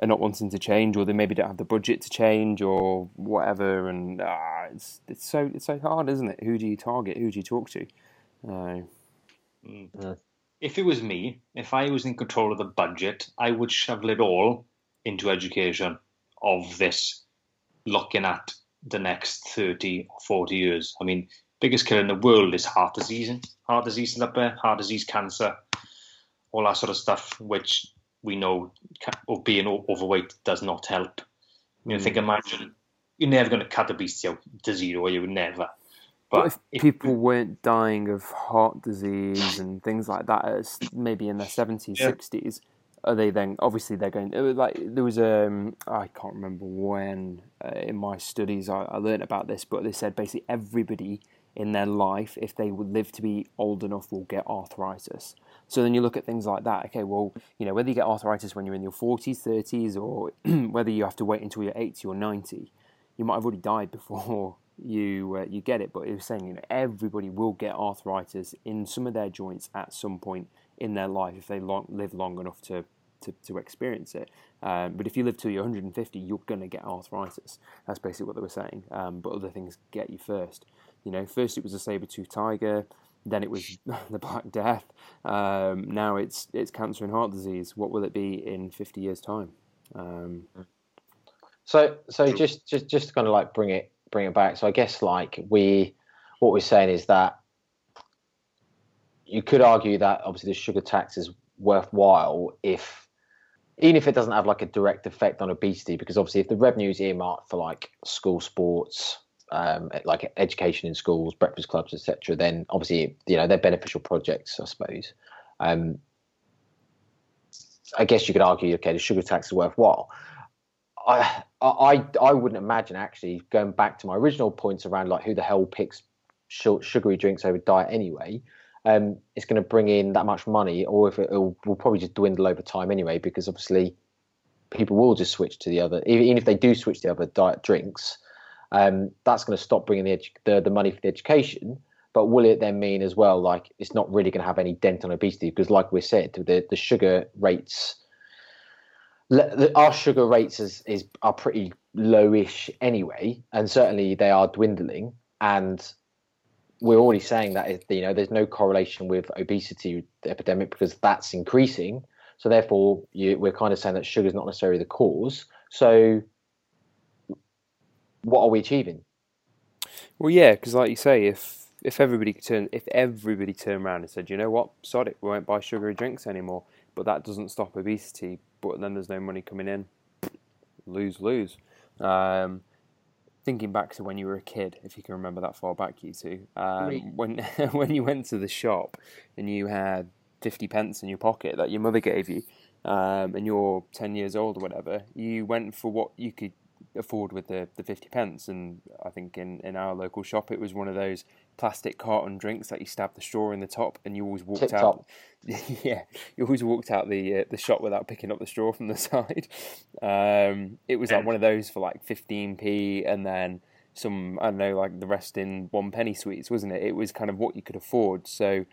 are not wanting to change, or they maybe don't have the budget to change, or whatever. And ah, it's it's so it's so hard, isn't it? Who do you target? Who do you talk to? Uh, If it was me, if I was in control of the budget, I would shovel it all into education of this looking at the next 30 or 40 years. I mean, biggest killer in the world is heart disease. Heart disease is up there, heart disease, cancer, all that sort of stuff, which we know or being overweight does not help. You know, think, mm. imagine, you're never going to cut obesity out to zero, you would never. But But if if- people weren't dying of heart disease and things like that, as maybe in their seventies, Yeah. Are they then? Obviously, they're going. Like there was um, I can't remember when uh, in my studies I, I learned about this, but they said basically everybody in their life, if they would live to be old enough, will get arthritis. So then you look at things like that. Okay, well, you know whether you get arthritis when you're in your forties, thirties, or <clears throat> whether you have to wait until you're eighty or ninety, you might have already died before <laughs> you uh, you get it. But it was saying you know everybody will get arthritis in some of their joints at some point in their life if they long, live long enough to to, to experience it. Um, but if you live till you're 150, you're going to get arthritis. That's basically what they were saying. Um, but other things get you first. You know, first it was a saber-tooth tiger, then it was <laughs> the Black Death. Um, now it's it's cancer and heart disease. What will it be in 50 years' time? Um, So, so just, just, just to kind of like bring it, bring it back. So, I guess like we, what we're saying is that you could argue that obviously the sugar tax is worthwhile if, even if it doesn't have like a direct effect on obesity, because obviously if the revenue is earmarked for like school sports, um, like education in schools, breakfast clubs, etc., then obviously you know they're beneficial projects, I suppose. Um, I guess you could argue, okay, the sugar tax is worthwhile. I, I I wouldn't imagine actually going back to my original points around like who the hell picks sugary drinks over diet anyway. Um, it's going to bring in that much money, or if it will, probably just dwindle over time anyway, because obviously people will just switch to the other. Even even if they do switch to the other diet drinks, um, that's going to stop bringing the, edu- the the money for the education. But will it then mean as well like it's not really going to have any dent on obesity? Because like we said, the the sugar rates le- the, our sugar rates is, is are pretty lowish anyway, and certainly they are dwindling. And we're already saying that you know there's no correlation with obesity epidemic because that's increasing. So therefore, you, we're kind of saying that sugar is not necessarily the cause. So what are we achieving? Well, yeah, because like you say, if if everybody could turn if everybody turned around and said, you know what, sod it, we won't buy sugary drinks anymore, but that doesn't stop obesity. But then there's no money coming in, lose lose. Um, thinking back to when you were a kid, if you can remember that far back, you two, um, when <laughs> when you went to the shop and you had fifty pence in your pocket that your mother gave you, um, and you're ten years old or whatever, you went for what you could afford with the, the 50 pence. And I think in, in our local shop it was one of those plastic carton drinks that you stab the straw in the top and you always walked Tip out <laughs> yeah you always walked out the uh, the shop without picking up the straw from the <laughs> side. Um, it was like one of those for like 15p and then some I don't know like the rest in one penny sweets wasn't it? It was kind of what you could afford. So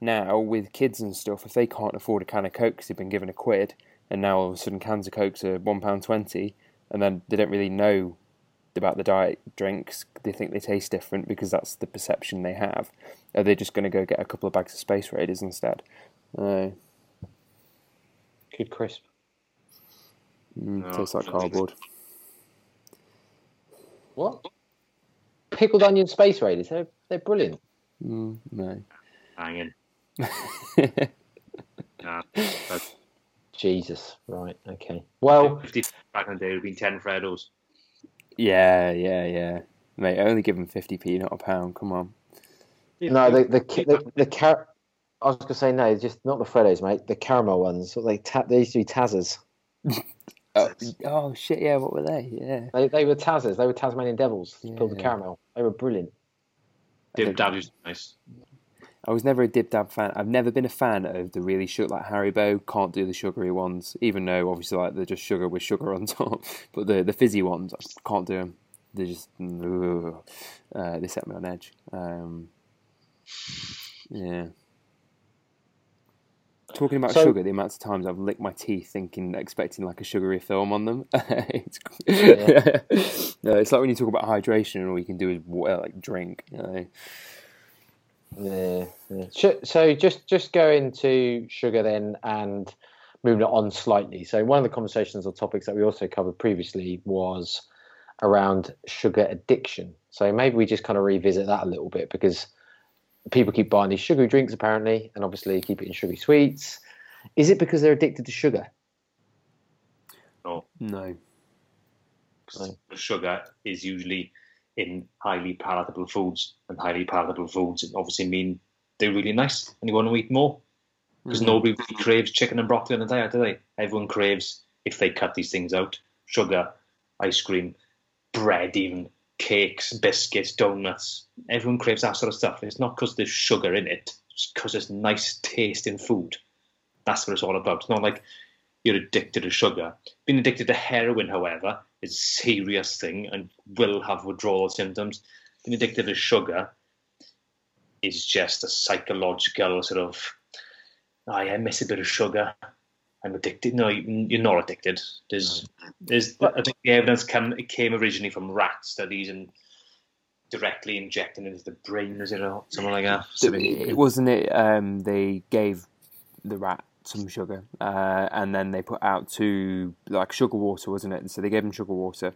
now with kids and stuff if they can't afford a can of coke because they've been given a quid and now all of a sudden cans of cokes are one pound twenty and then they don't really know about the diet drinks. Do They think they taste different because that's the perception they have. Are they just going to go get a couple of bags of Space Raiders instead? Uh, Good crisp. mm, No, tastes like I don't think so. cardboard. What? Pickled onion space raiders. They're, they're brilliant. Mm, no. hanging. <laughs> Nah, Jesus. Right. Okay. Well, 50 back in the day would have been 10 Freddos. Yeah, yeah, yeah. Mate, I only give them 50p, not a pound. Come on. no, the the the, the, the car- I was gonna say no, just not the Freddos, mate. The caramel ones. They ta- they used to be Tazzers. <laughs> Oh, oh, shit, yeah, what were they? Yeah. They they were Tazzers. They were Tasmanian devils. Called the caramel. They were brilliant. Dip Dab is nice. I was never a Dip Dab fan. I've never been a fan of the really sugar like Haribo. Can't do the sugary ones, even though obviously like they're just sugar with sugar on <laughs> top. But the the fizzy ones, I can't do them. They just uh, they set me on edge. Um, yeah. Talking about So- sugar, the amount of times I've licked my teeth thinking, expecting like a sugary film on them. <laughs> it's, Yeah. <laughs> no, it's like when you talk about hydration and all you can do is water, like drink. You know? Yeah, yeah. Sh- So just just going to sugar then and moving it on slightly. So one of the conversations or topics that we also covered previously was around sugar addiction. So maybe we just kind of revisit that a little bit because people keep buying these sugary drinks apparently, and obviously keep it in sugary sweets. Is it because they're addicted to sugar? No, No. because the sugar is usually in highly palatable foods, and highly palatable foods obviously mean they're really nice, and you want to eat more. Because Mhm. nobody really craves chicken and broccoli on a diet, do they? Everyone craves if they cut these things out: sugar, ice cream, bread, even cakes, biscuits, donuts. Everyone craves that sort of stuff. It's not because there's sugar in it; it's because it's nice taste in food. That's what it's all about. It's not like you're addicted to sugar. Being addicted to heroin, however, is a serious thing and will have withdrawal symptoms. Being addicted to sugar is just a psychological sort of, I, I miss a bit of sugar. I'm addicted. No, you- you're not addicted. There's, there's. I think the evidence come it came originally from rat studies and directly injecting into the brain, is it or something like that? It wasn't it. Um, they gave the rat some sugar, uh, and then they put out two like sugar water, wasn't it? And so they gave them sugar water.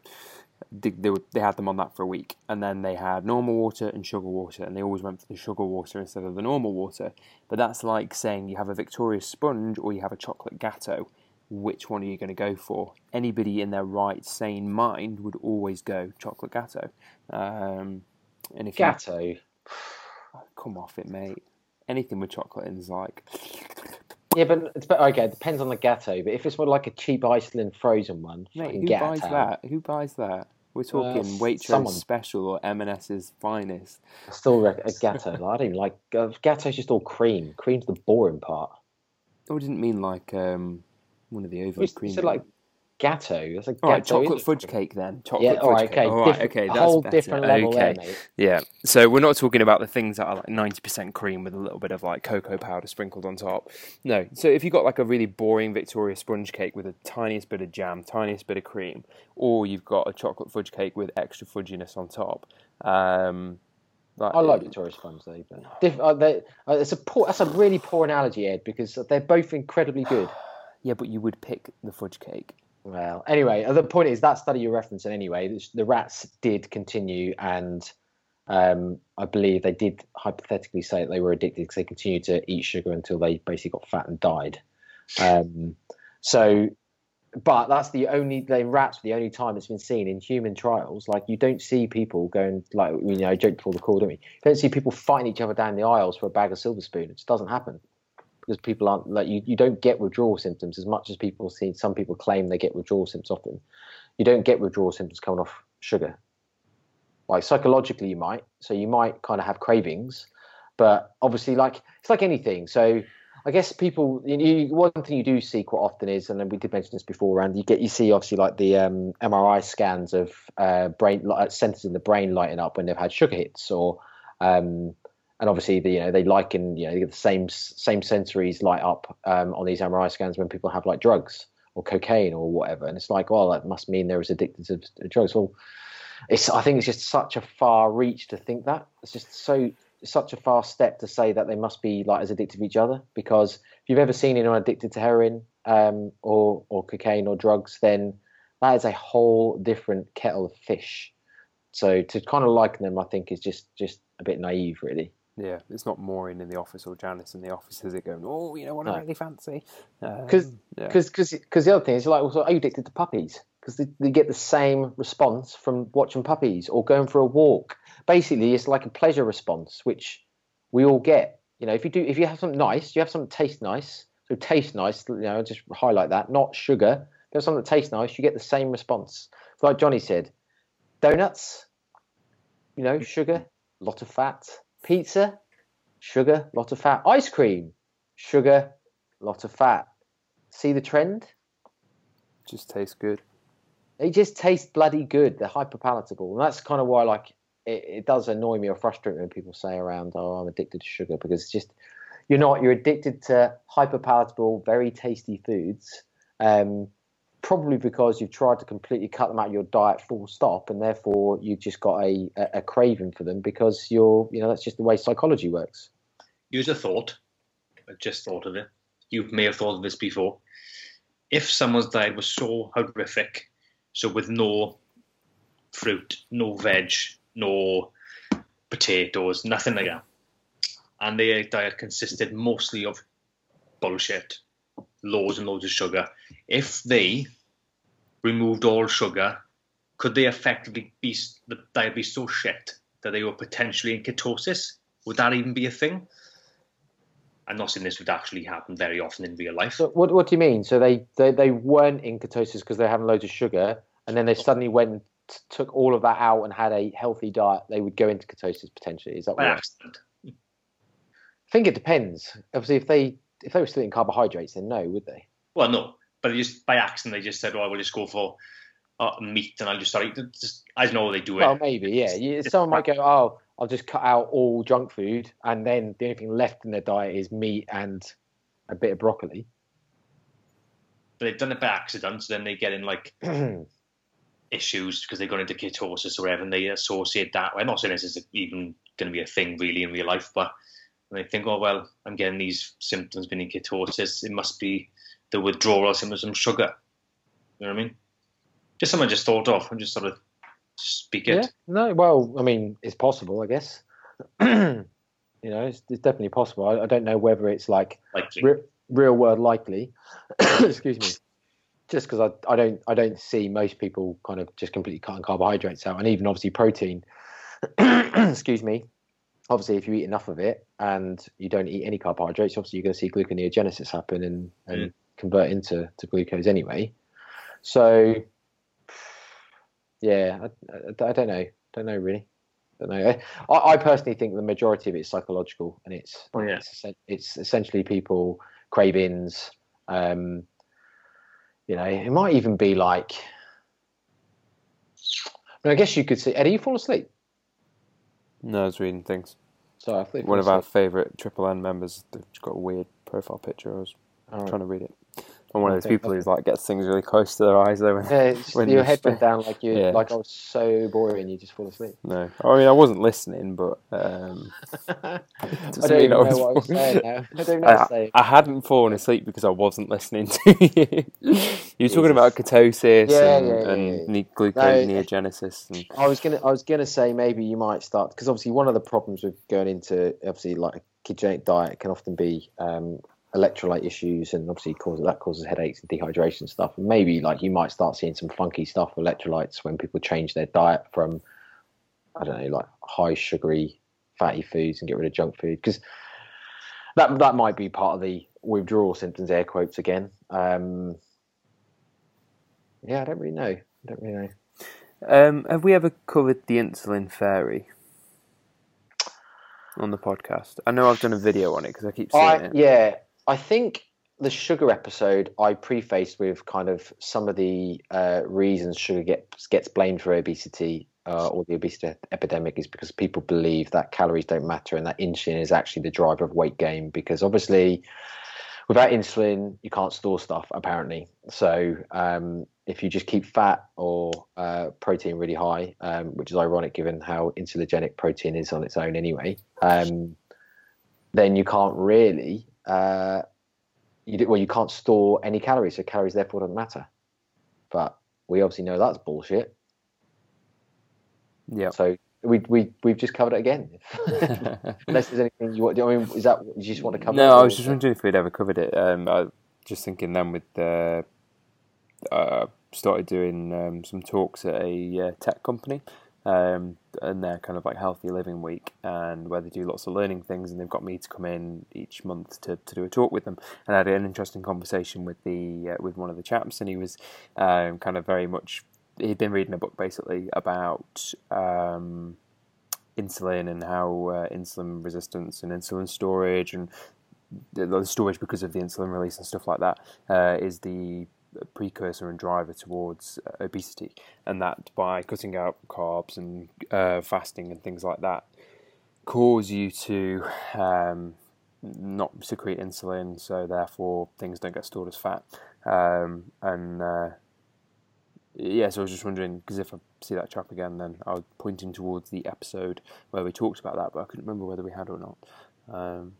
They, they, were, they had them on that for a week, and then they had normal water and sugar water, and they always went for the sugar water instead of the normal water. But that's like saying you have a Victoria sponge or you have a chocolate gateau. Which one are you going to go for? Anybody in their right, sane mind would always go chocolate gateau. Um, and if you, Gateau. <sighs> come off it, mate. Anything with chocolate in is like, Yeah, but it's but okay. It depends on the gateau. But if it's more like a cheap Iceland frozen one, mate, who buys that? Who buys that? We're talking s- Waitrose someone. Special or M&S's finest. I still reckon a gateau. I don't even like uh, gateau's just all cream. Cream's the boring part. Oh, I didn't mean like um, one of the over cream. like. Gatto. That's all right, gateau chocolate fudge cake then. Chocolate Yeah, fudge all right, cake. okay. All right, okay, a that's whole better. different level okay. there, mate. Yeah, so we're not talking about the things that are like ninety percent cream with a little bit of like cocoa powder sprinkled on top. No, so if you got like a really boring Victoria sponge cake with the tiniest bit of jam, tiniest bit of cream, or you've got a chocolate fudge cake with extra fudginess on top. Um, I like Victoria Sponge though. But diff- uh, they, uh, it's a poor, that's a really poor analogy, Ed, because they're both incredibly good. <sighs> Yeah, but you would pick the fudge cake. Well, anyway, the point is that study you're referencing anyway, the- the rats did continue, and um, I believe they did hypothetically say that they were addicted because they continued to eat sugar until they basically got fat and died. Um, so, but that's the only the rats the only time it's been seen in human trials. Like you don't see people going like you know I joked before the call, don't we? You don't see people fighting each other down the aisles for a bag of silver spoon. It just doesn't happen because people aren't like you, you don't get withdrawal symptoms as much as people see some people claim they get withdrawal symptoms often. You don't get withdrawal symptoms coming off sugar. Like psychologically you might so you might kind of have cravings but obviously like it's like anything. So i guess people you, you, one thing you do see quite often is and then we did mention this before and you get you see obviously like the um, mri scans of uh, brain like, centers in the brain lighting up when they've had sugar hits or um, and obviously the, you know they liken you know the same same sensories light up um, on these MRI scans when people have like drugs or cocaine or whatever, and it's like, well, that must mean they're as addicted to, to drugs. Well, it's I think it's just such a far reach to think that it's just so such a far step to say that they must be like as addicted to each other because if you've ever seen anyone addicted to heroin um, or or cocaine or drugs, then that is a whole different kettle of fish. So to kind of liken them, I think is just just a bit naive, really. Yeah, it's not Maureen in the office or Janice in the office, is it? Going, oh, you know what I No. really fancy? Because Um, yeah. because because the other thing is like, also, are you addicted to puppies? Because they, they get the same response from watching puppies or going for a walk. Basically, it's like a pleasure response, which we all get. You know, if you do, if you have something nice, you have something that tastes nice. So taste nice, you know, just highlight that. Not sugar. If you have something that tastes nice, you get the same response. Like Johnny said, donuts, you know, sugar, lot of fat. Pizza, sugar, lot of fat. Ice cream, sugar, lot of fat. See the trend? Just tastes good. They just taste bloody good. They're hyper palatable, and that's kind of why like it, it does annoy me or frustrate me when people say around, "Oh, I'm addicted to sugar," because it's just you're not. You're addicted to hyper palatable, very tasty foods. Um, probably because you've tried to completely cut them out of your diet full stop and therefore you've just got a, a, craving for them because you're you know that's just the way psychology works use a thought. I just thought of it. You may have thought of this before. If someone's diet was so horrific, so with no fruit, no veg, no potatoes, nothing like that, and their diet consisted mostly of bullshit, loads and loads of sugar, if they removed all sugar, could they effectively be the diet be so shit that they were potentially in ketosis? Would that even be a thing? I'm not saying this would actually happen very often in real life. so what, what do you mean so they, they, they weren't in ketosis because they're having loads of sugar and then they suddenly went t- took all of that out and had a healthy diet they would go into ketosis potentially is that what i think it depends obviously if they if they were still eating carbohydrates then no would they Well, no, but it just by accident they just said, "Well, we'll just go for uh, meat," and I'll just start eating. Just, I don't know how they do it. Well, maybe, yeah. You, someone might go, "Oh, I'll just cut out all junk food, and then the only thing left in their diet is meat and a bit of broccoli." but they've done it by accident. So then they get in like <clears throat> issues because they've gone into ketosis or whatever, and they associate that. I'm not saying this is even going to be a thing really in real life, but they think, "Oh, well, I'm getting these symptoms being in ketosis. It must be the withdrawal symptoms from sugar." You know what I mean? Just something I just thought of. I'm just sort of speak it. yeah. No. Well, I mean, it's possible, I guess. <clears throat> you know, it's, it's definitely possible. I, I don't know whether it's like re- real world likely. <clears throat> Excuse me. Just because I, I don't I don't see most people kind of just completely cutting carbohydrates out, and even obviously protein. <clears throat> excuse me. Obviously, if you eat enough of it and you don't eat any carbohydrates, obviously you're going to see gluconeogenesis happen and, and Mm. convert into to glucose anyway. So, yeah, I, I, I don't know. Don't know really. Don't know. I, I personally think the majority of it is psychological, and it's Oh, yeah. it's, it's essentially people cravings. Um, you know, it might even be like. I, mean, I guess you could see. Eddie, you fall asleep. No, I was reading things. So I you One of our favourite Triple N members, they've got a weird profile picture. I was right. trying to read it. I'm one of those people who's like gets things really close to their eyes though. When, Yeah, <laughs> when your head went <laughs> down like you, Yeah. like I was so boring, you just fall asleep. No, I mean I wasn't listening, but um, <laughs> I don't even know what I was saying now. I don't know I, hadn't fallen asleep because I wasn't listening to you. you were talking about ketosis Yeah, and, yeah, and yeah. ne- No. And, I was gonna, I was gonna say maybe you might start because obviously one of the problems with going into obviously like a ketogenic diet can often be um, electrolyte issues and obviously cause that causes headaches and dehydration stuff. And maybe like you might start seeing some funky stuff with electrolytes when people change their diet from I don't know like high sugary fatty foods and get rid of junk food because that that might be part of the withdrawal symptoms air quotes again. Um, yeah, I don't really know. I don't really know. um, have we ever covered the insulin fairy on the podcast? I know I've done a video on it because I keep seeing I, it. yeah, I think the sugar episode I prefaced with kind of some of the uh, reasons sugar gets gets blamed for obesity uh, or the obesity epidemic is because people believe that calories don't matter and that insulin is actually the driver of weight gain. Because obviously, without insulin, you can't store stuff apparently. So um, if you just keep fat or uh, protein really high, um, which is ironic given how insulinogenic protein is on its own anyway, um, then you can't really uh, you do, well you can't store any calories, so calories therefore don't matter. But we obviously know that's bullshit. Yeah. So we we we've just covered it again. <laughs> Unless there's anything you want. I mean, is that you just want to cover? No, I was just wondering if we'd ever covered it. Um, I just thinking then with the uh, started doing um, some talks at a uh, tech company, um, and they're kind of like healthy living week, and where they do lots of learning things, and they've got me to come in each month to, to do a talk with them, and I had an interesting conversation with the uh, with one of the chaps, and he was um, kind of very much he'd been reading a book basically about um, insulin and how uh, insulin resistance and insulin storage and the, the, storage because of the insulin release and stuff like that uh, is the precursor and driver towards uh, obesity, and that by cutting out carbs and uh, fasting and things like that cause you to um, not secrete insulin, so therefore things don't get stored as fat. Um, and uh, yeah, so I was just wondering because if I see that chap again, then I was pointing towards the episode where we talked about that, but I couldn't remember whether we had or not. Um,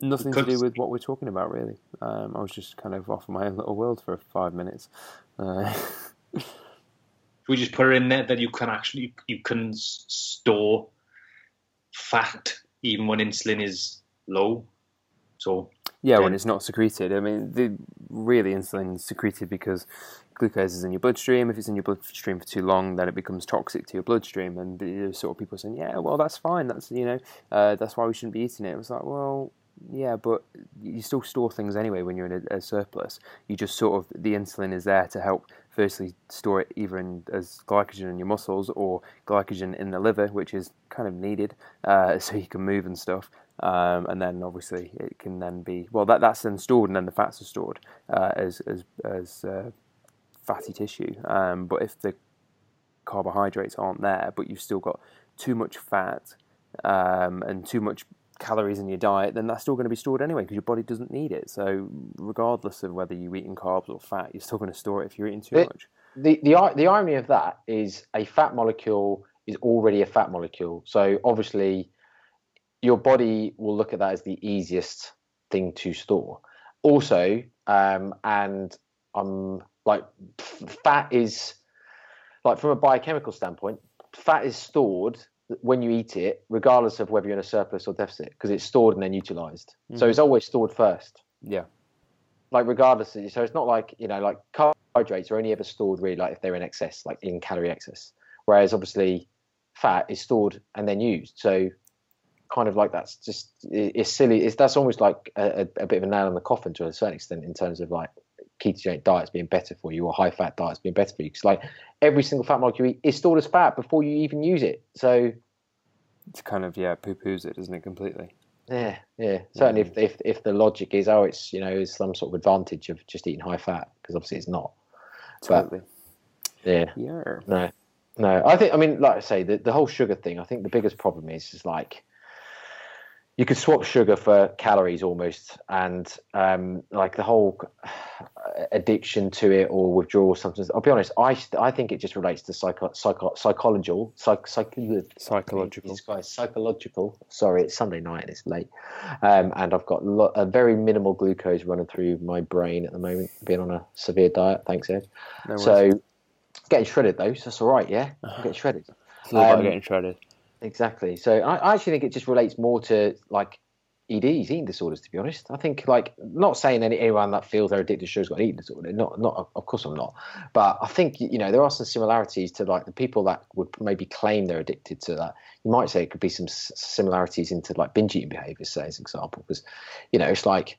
nothing to do with what we're talking about, really. Um, I was just kind of off my own <laughs> little world for five minutes. Uh, we just put it in there that you can actually you can store fat even when insulin is low. So yeah, when it's not secreted. I mean, the really insulin is secreted because glucose is in your bloodstream. If it's in your bloodstream for too long, then it becomes toxic to your bloodstream. And the sort of people saying, "Yeah, well, that's fine. That's you know, uh, that's why we shouldn't be eating it." It was like, well, yeah, but you still store things anyway when you're in a, a, surplus. You just sort of the insulin is there to help. Firstly, store it either as glycogen in your muscles or glycogen in the liver, which is kind of needed uh, <laughs> so you can move and stuff. Um, and then obviously it can then be well that that's then stored and then the fats are stored uh, as as as uh, fatty tissue. Um, but if the carbohydrates aren't there, but you've still got too much fat um, and too much calories in your diet, then that's still going to be stored anyway because your body doesn't need it. So regardless of whether you're eating carbs or fat, you're still going to store it if you're eating too the, much. The, the the irony of that is a fat molecule is already a fat molecule. So obviously, your body will look at that as the easiest thing to store. Also, um, and I'm like, fat is like from a biochemical standpoint, fat is stored when you eat it, regardless of whether you're in a surplus or deficit, because it's stored and then utilized. Mm-hmm. So it's always stored first. Yeah. Like regardless, of, so it's not like you know, like carbohydrates are only ever stored really like if they're in excess, like in calorie excess. Whereas obviously, fat is stored and then used. So kind of like that's just it's silly. It's that's almost like a, a bit of a nail in the coffin to a certain extent in terms of like ketogenic diets being better for you or high fat diets being better for you. Because like every single fat molecule you eat is stored as fat before you even use it. So it's kind of yeah poo poos it, doesn't it, completely? Yeah, yeah. Certainly, if, if if the logic is oh, it's you know, is some sort of advantage of just eating high fat because obviously it's not. Totally. But, yeah. Yeah. No, no. I think I mean, like I say, the the whole sugar thing. I think the biggest problem is is like you could swap sugar for calories almost, and um, like the whole addiction to it or withdrawal symptoms. I'll be honest, I I think it just relates to psycho, psycho, psychological, psych, psych, psychological, psychological. Sorry, it's Sunday night and it's late, um, and I've got lo- a very minimal glucose running through my brain at the moment, being on a severe diet. Thanks, Ed. No so getting shredded though, so that's all right. Yeah, I'm <sighs> getting shredded. It's all about um, getting shredded. Exactly. So I, I actually think it just relates more to like EDs, eating disorders. To be honest, I think like not saying any, anyone that feels they're addicted to sugar's got an eating disorder. Not, not. Of course, I'm not. But I think you know there are some similarities to like the people that would maybe claim they're addicted to that. You might say it could be some similarities into like binge eating behaviors, say as an example, because you know it's like,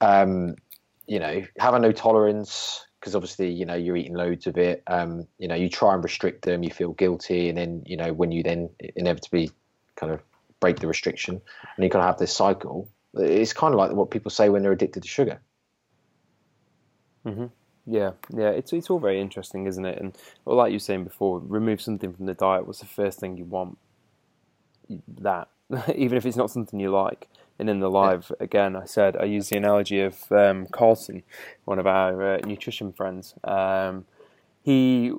um, you know, having no tolerance, because obviously you know you're eating loads of it. Um, you know, you try and restrict them, you feel guilty, and then you know when you then inevitably kind of break the restriction, and you kind of have this cycle. It's kind of like what people say when they're addicted to sugar. Mm-hmm. Yeah, yeah, it's it's all very interesting, isn't it? And well, like you were saying before, remove something from the diet. What's the first thing you want? That, <laughs> even if it's not something you like. And in the live yeah. again, I said I used the analogy of um, Carlson, one of our uh, nutrition friends. Um, he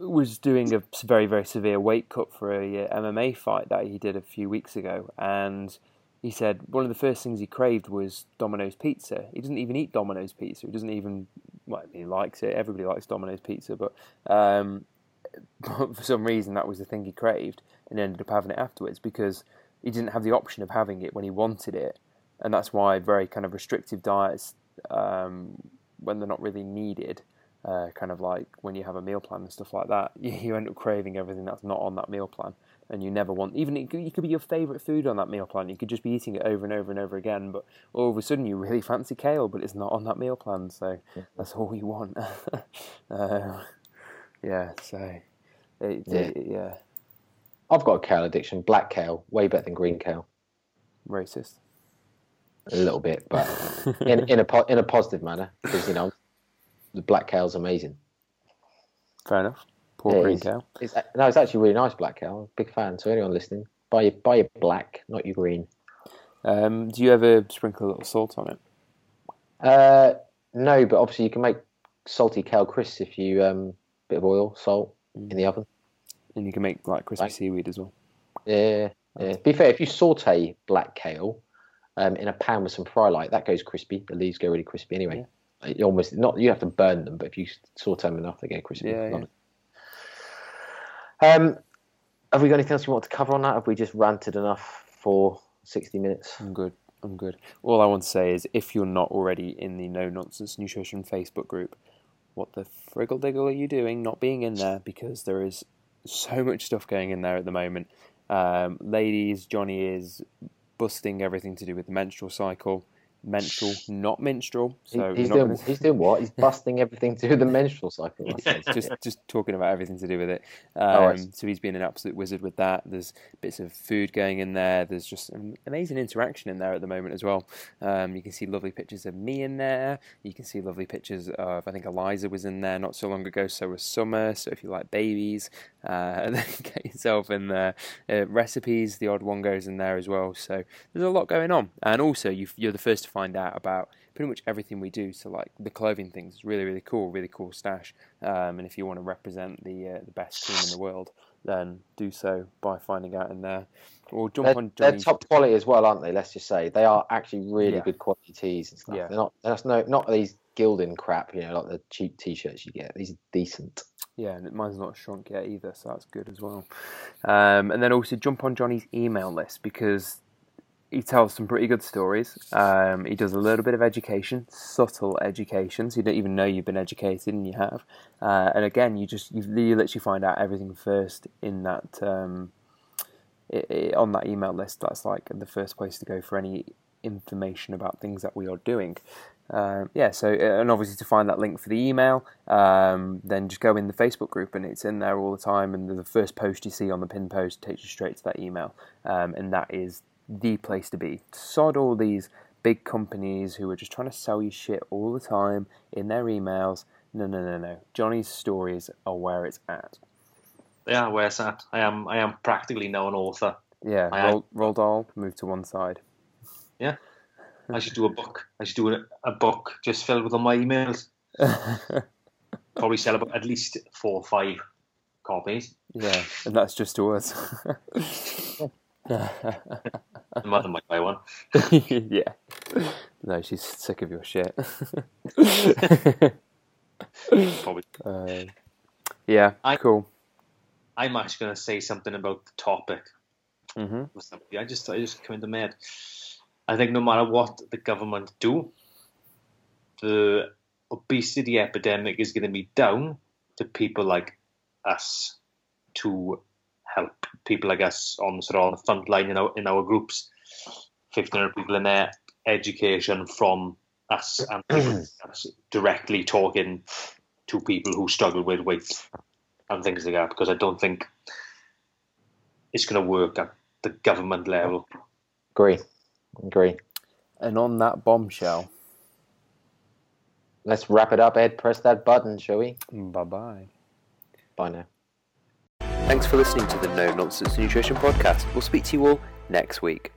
was doing a very very severe weight cut for a uh, MMA fight that he did a few weeks ago, and he said one of the first things he craved was Domino's pizza. He doesn't even eat Domino's pizza. He doesn't even well, he likes it. Everybody likes Domino's pizza, but, um, <laughs> but for some reason that was the thing he craved, and ended up having it afterwards because he didn't have the option of having it when he wanted it, and that's why very kind of restrictive diets, um, when they're not really needed, uh, kind of like when you have a meal plan and stuff like that, <laughs> you, you, end up craving everything that's not on that meal plan, and you never want even it could, it could be your favourite food on that meal plan. You could just be eating it over and over and over again, but all of a sudden you really fancy kale, but it's not on that meal plan, so that's all you want. <laughs> uh, yeah, so it, yeah. It, yeah. I've got a kale addiction. Black kale, way better than green kale. Racist. A little bit, but <laughs> in in a in a positive manner because you know the black kale's amazing. Fair enough. Poor Yeah, green cow. It's no, it's actually really nice black kale. Big fan. So anyone listening, buy your buy your black, not your green. Um, do you ever sprinkle a little salt on it? Uh, no, but obviously you can make salty kale crisps if you um bit of oil, salt in the oven. And you can make like crispy Right. seaweed as well. Yeah, yeah. Be fair, if you saute black kale um, in a pan with some fry light, that goes crispy. The leaves go really crispy anyway. You almost not you have to burn them, but if you saute them enough, they get crispy. Yeah, Lovely. Um, have we got anything else we want to cover on that? Have we just ranted enough for sixty minutes? I'm good. I'm good. All I want to say is if you're not already in the No Nonsense Nutrition Facebook group, what the friggle diggle are you doing not being in there? Because there is so much stuff going in there at the moment. Um, ladies, Johnny is busting everything to do with the menstrual cycle. Menstrual, not minstrel. So he's doing gonna- he's doing what? He's <laughs> busting everything to the menstrual cycle. He's- just just talking about everything to do with it. <laughs> Um, Oh, so he's been an absolute wizard with that. There's bits of food going in there. There's just an amazing interaction in there at the moment as well. Um, you can see lovely pictures of me in there. You can see lovely pictures of I think Eliza was in there not so long ago. So was Summer. So if you like babies, uh, <laughs> then get yourself in there. Uh, recipes, the odd one goes in there as well. So there's a lot going on, and also you, you're the first to find out about pretty much everything we do. So like the clothing things, is really really cool, really cool stash. Um, and if you want to represent the uh, the best team in the world, then do so by finding out in there, or jump They're, on they're top quality as well, aren't they? Let's just say they are actually really Yeah. good quality tees and stuff. Yeah. They're not. That's no not these Gildan crap. You know, like the cheap t-shirts you get. These are decent. Yeah, and mine's not shrunk yet either, so that's good as well. Um, and then also jump on Johnny's email list because he tells some pretty good stories. Um, he does a little bit of education, subtle education, so you don't even know you've been educated, and you have. Uh, and again, you just you, you literally find out everything first in that um, i i on that email list. That's like the first place to go for any information about things that we are doing. Um, yeah, so uh, and obviously to find that link for the email, um, then just go in the Facebook group and it's in there all the time. And the first post you see on the pin post takes you straight to that email, um, and that is the place to be. Sod all these big companies who are just trying to sell you shit all the time in their emails. No, no, no, no. Johnny's stories are uh, where it's at. Yeah, where's that? I am I am practically now an author. Yeah, I- roll, roll move to one side. Yeah, <laughs> I should do a book. I should do a, a book just filled with all my emails. <laughs> Probably sell about at least four or five copies. yeah, and that's just to us. <laughs> Mother <laughs> might buy one. <laughs> yeah. No, she's sick of your shit. <laughs> Probably. uh, yeah, I- cool. I'm actually going to say something about the topic. hmm. I just I just come into my head. I think no matter what the government do, the obesity epidemic is going to be down to people like us to help people I guess, on sort of on the front line in our in our groups, fifteen hundred people in there, education from us and us directly talking to people who struggle with weight and things like that. Because I don't think it's going to work at the government level. Agree. Agree. And on that bombshell, Let's wrap it up, Ed. Press that button, shall we? bye bye. Bye now. Thanks for listening to the No Nonsense Nutrition Podcast. We'll speak to you all next week.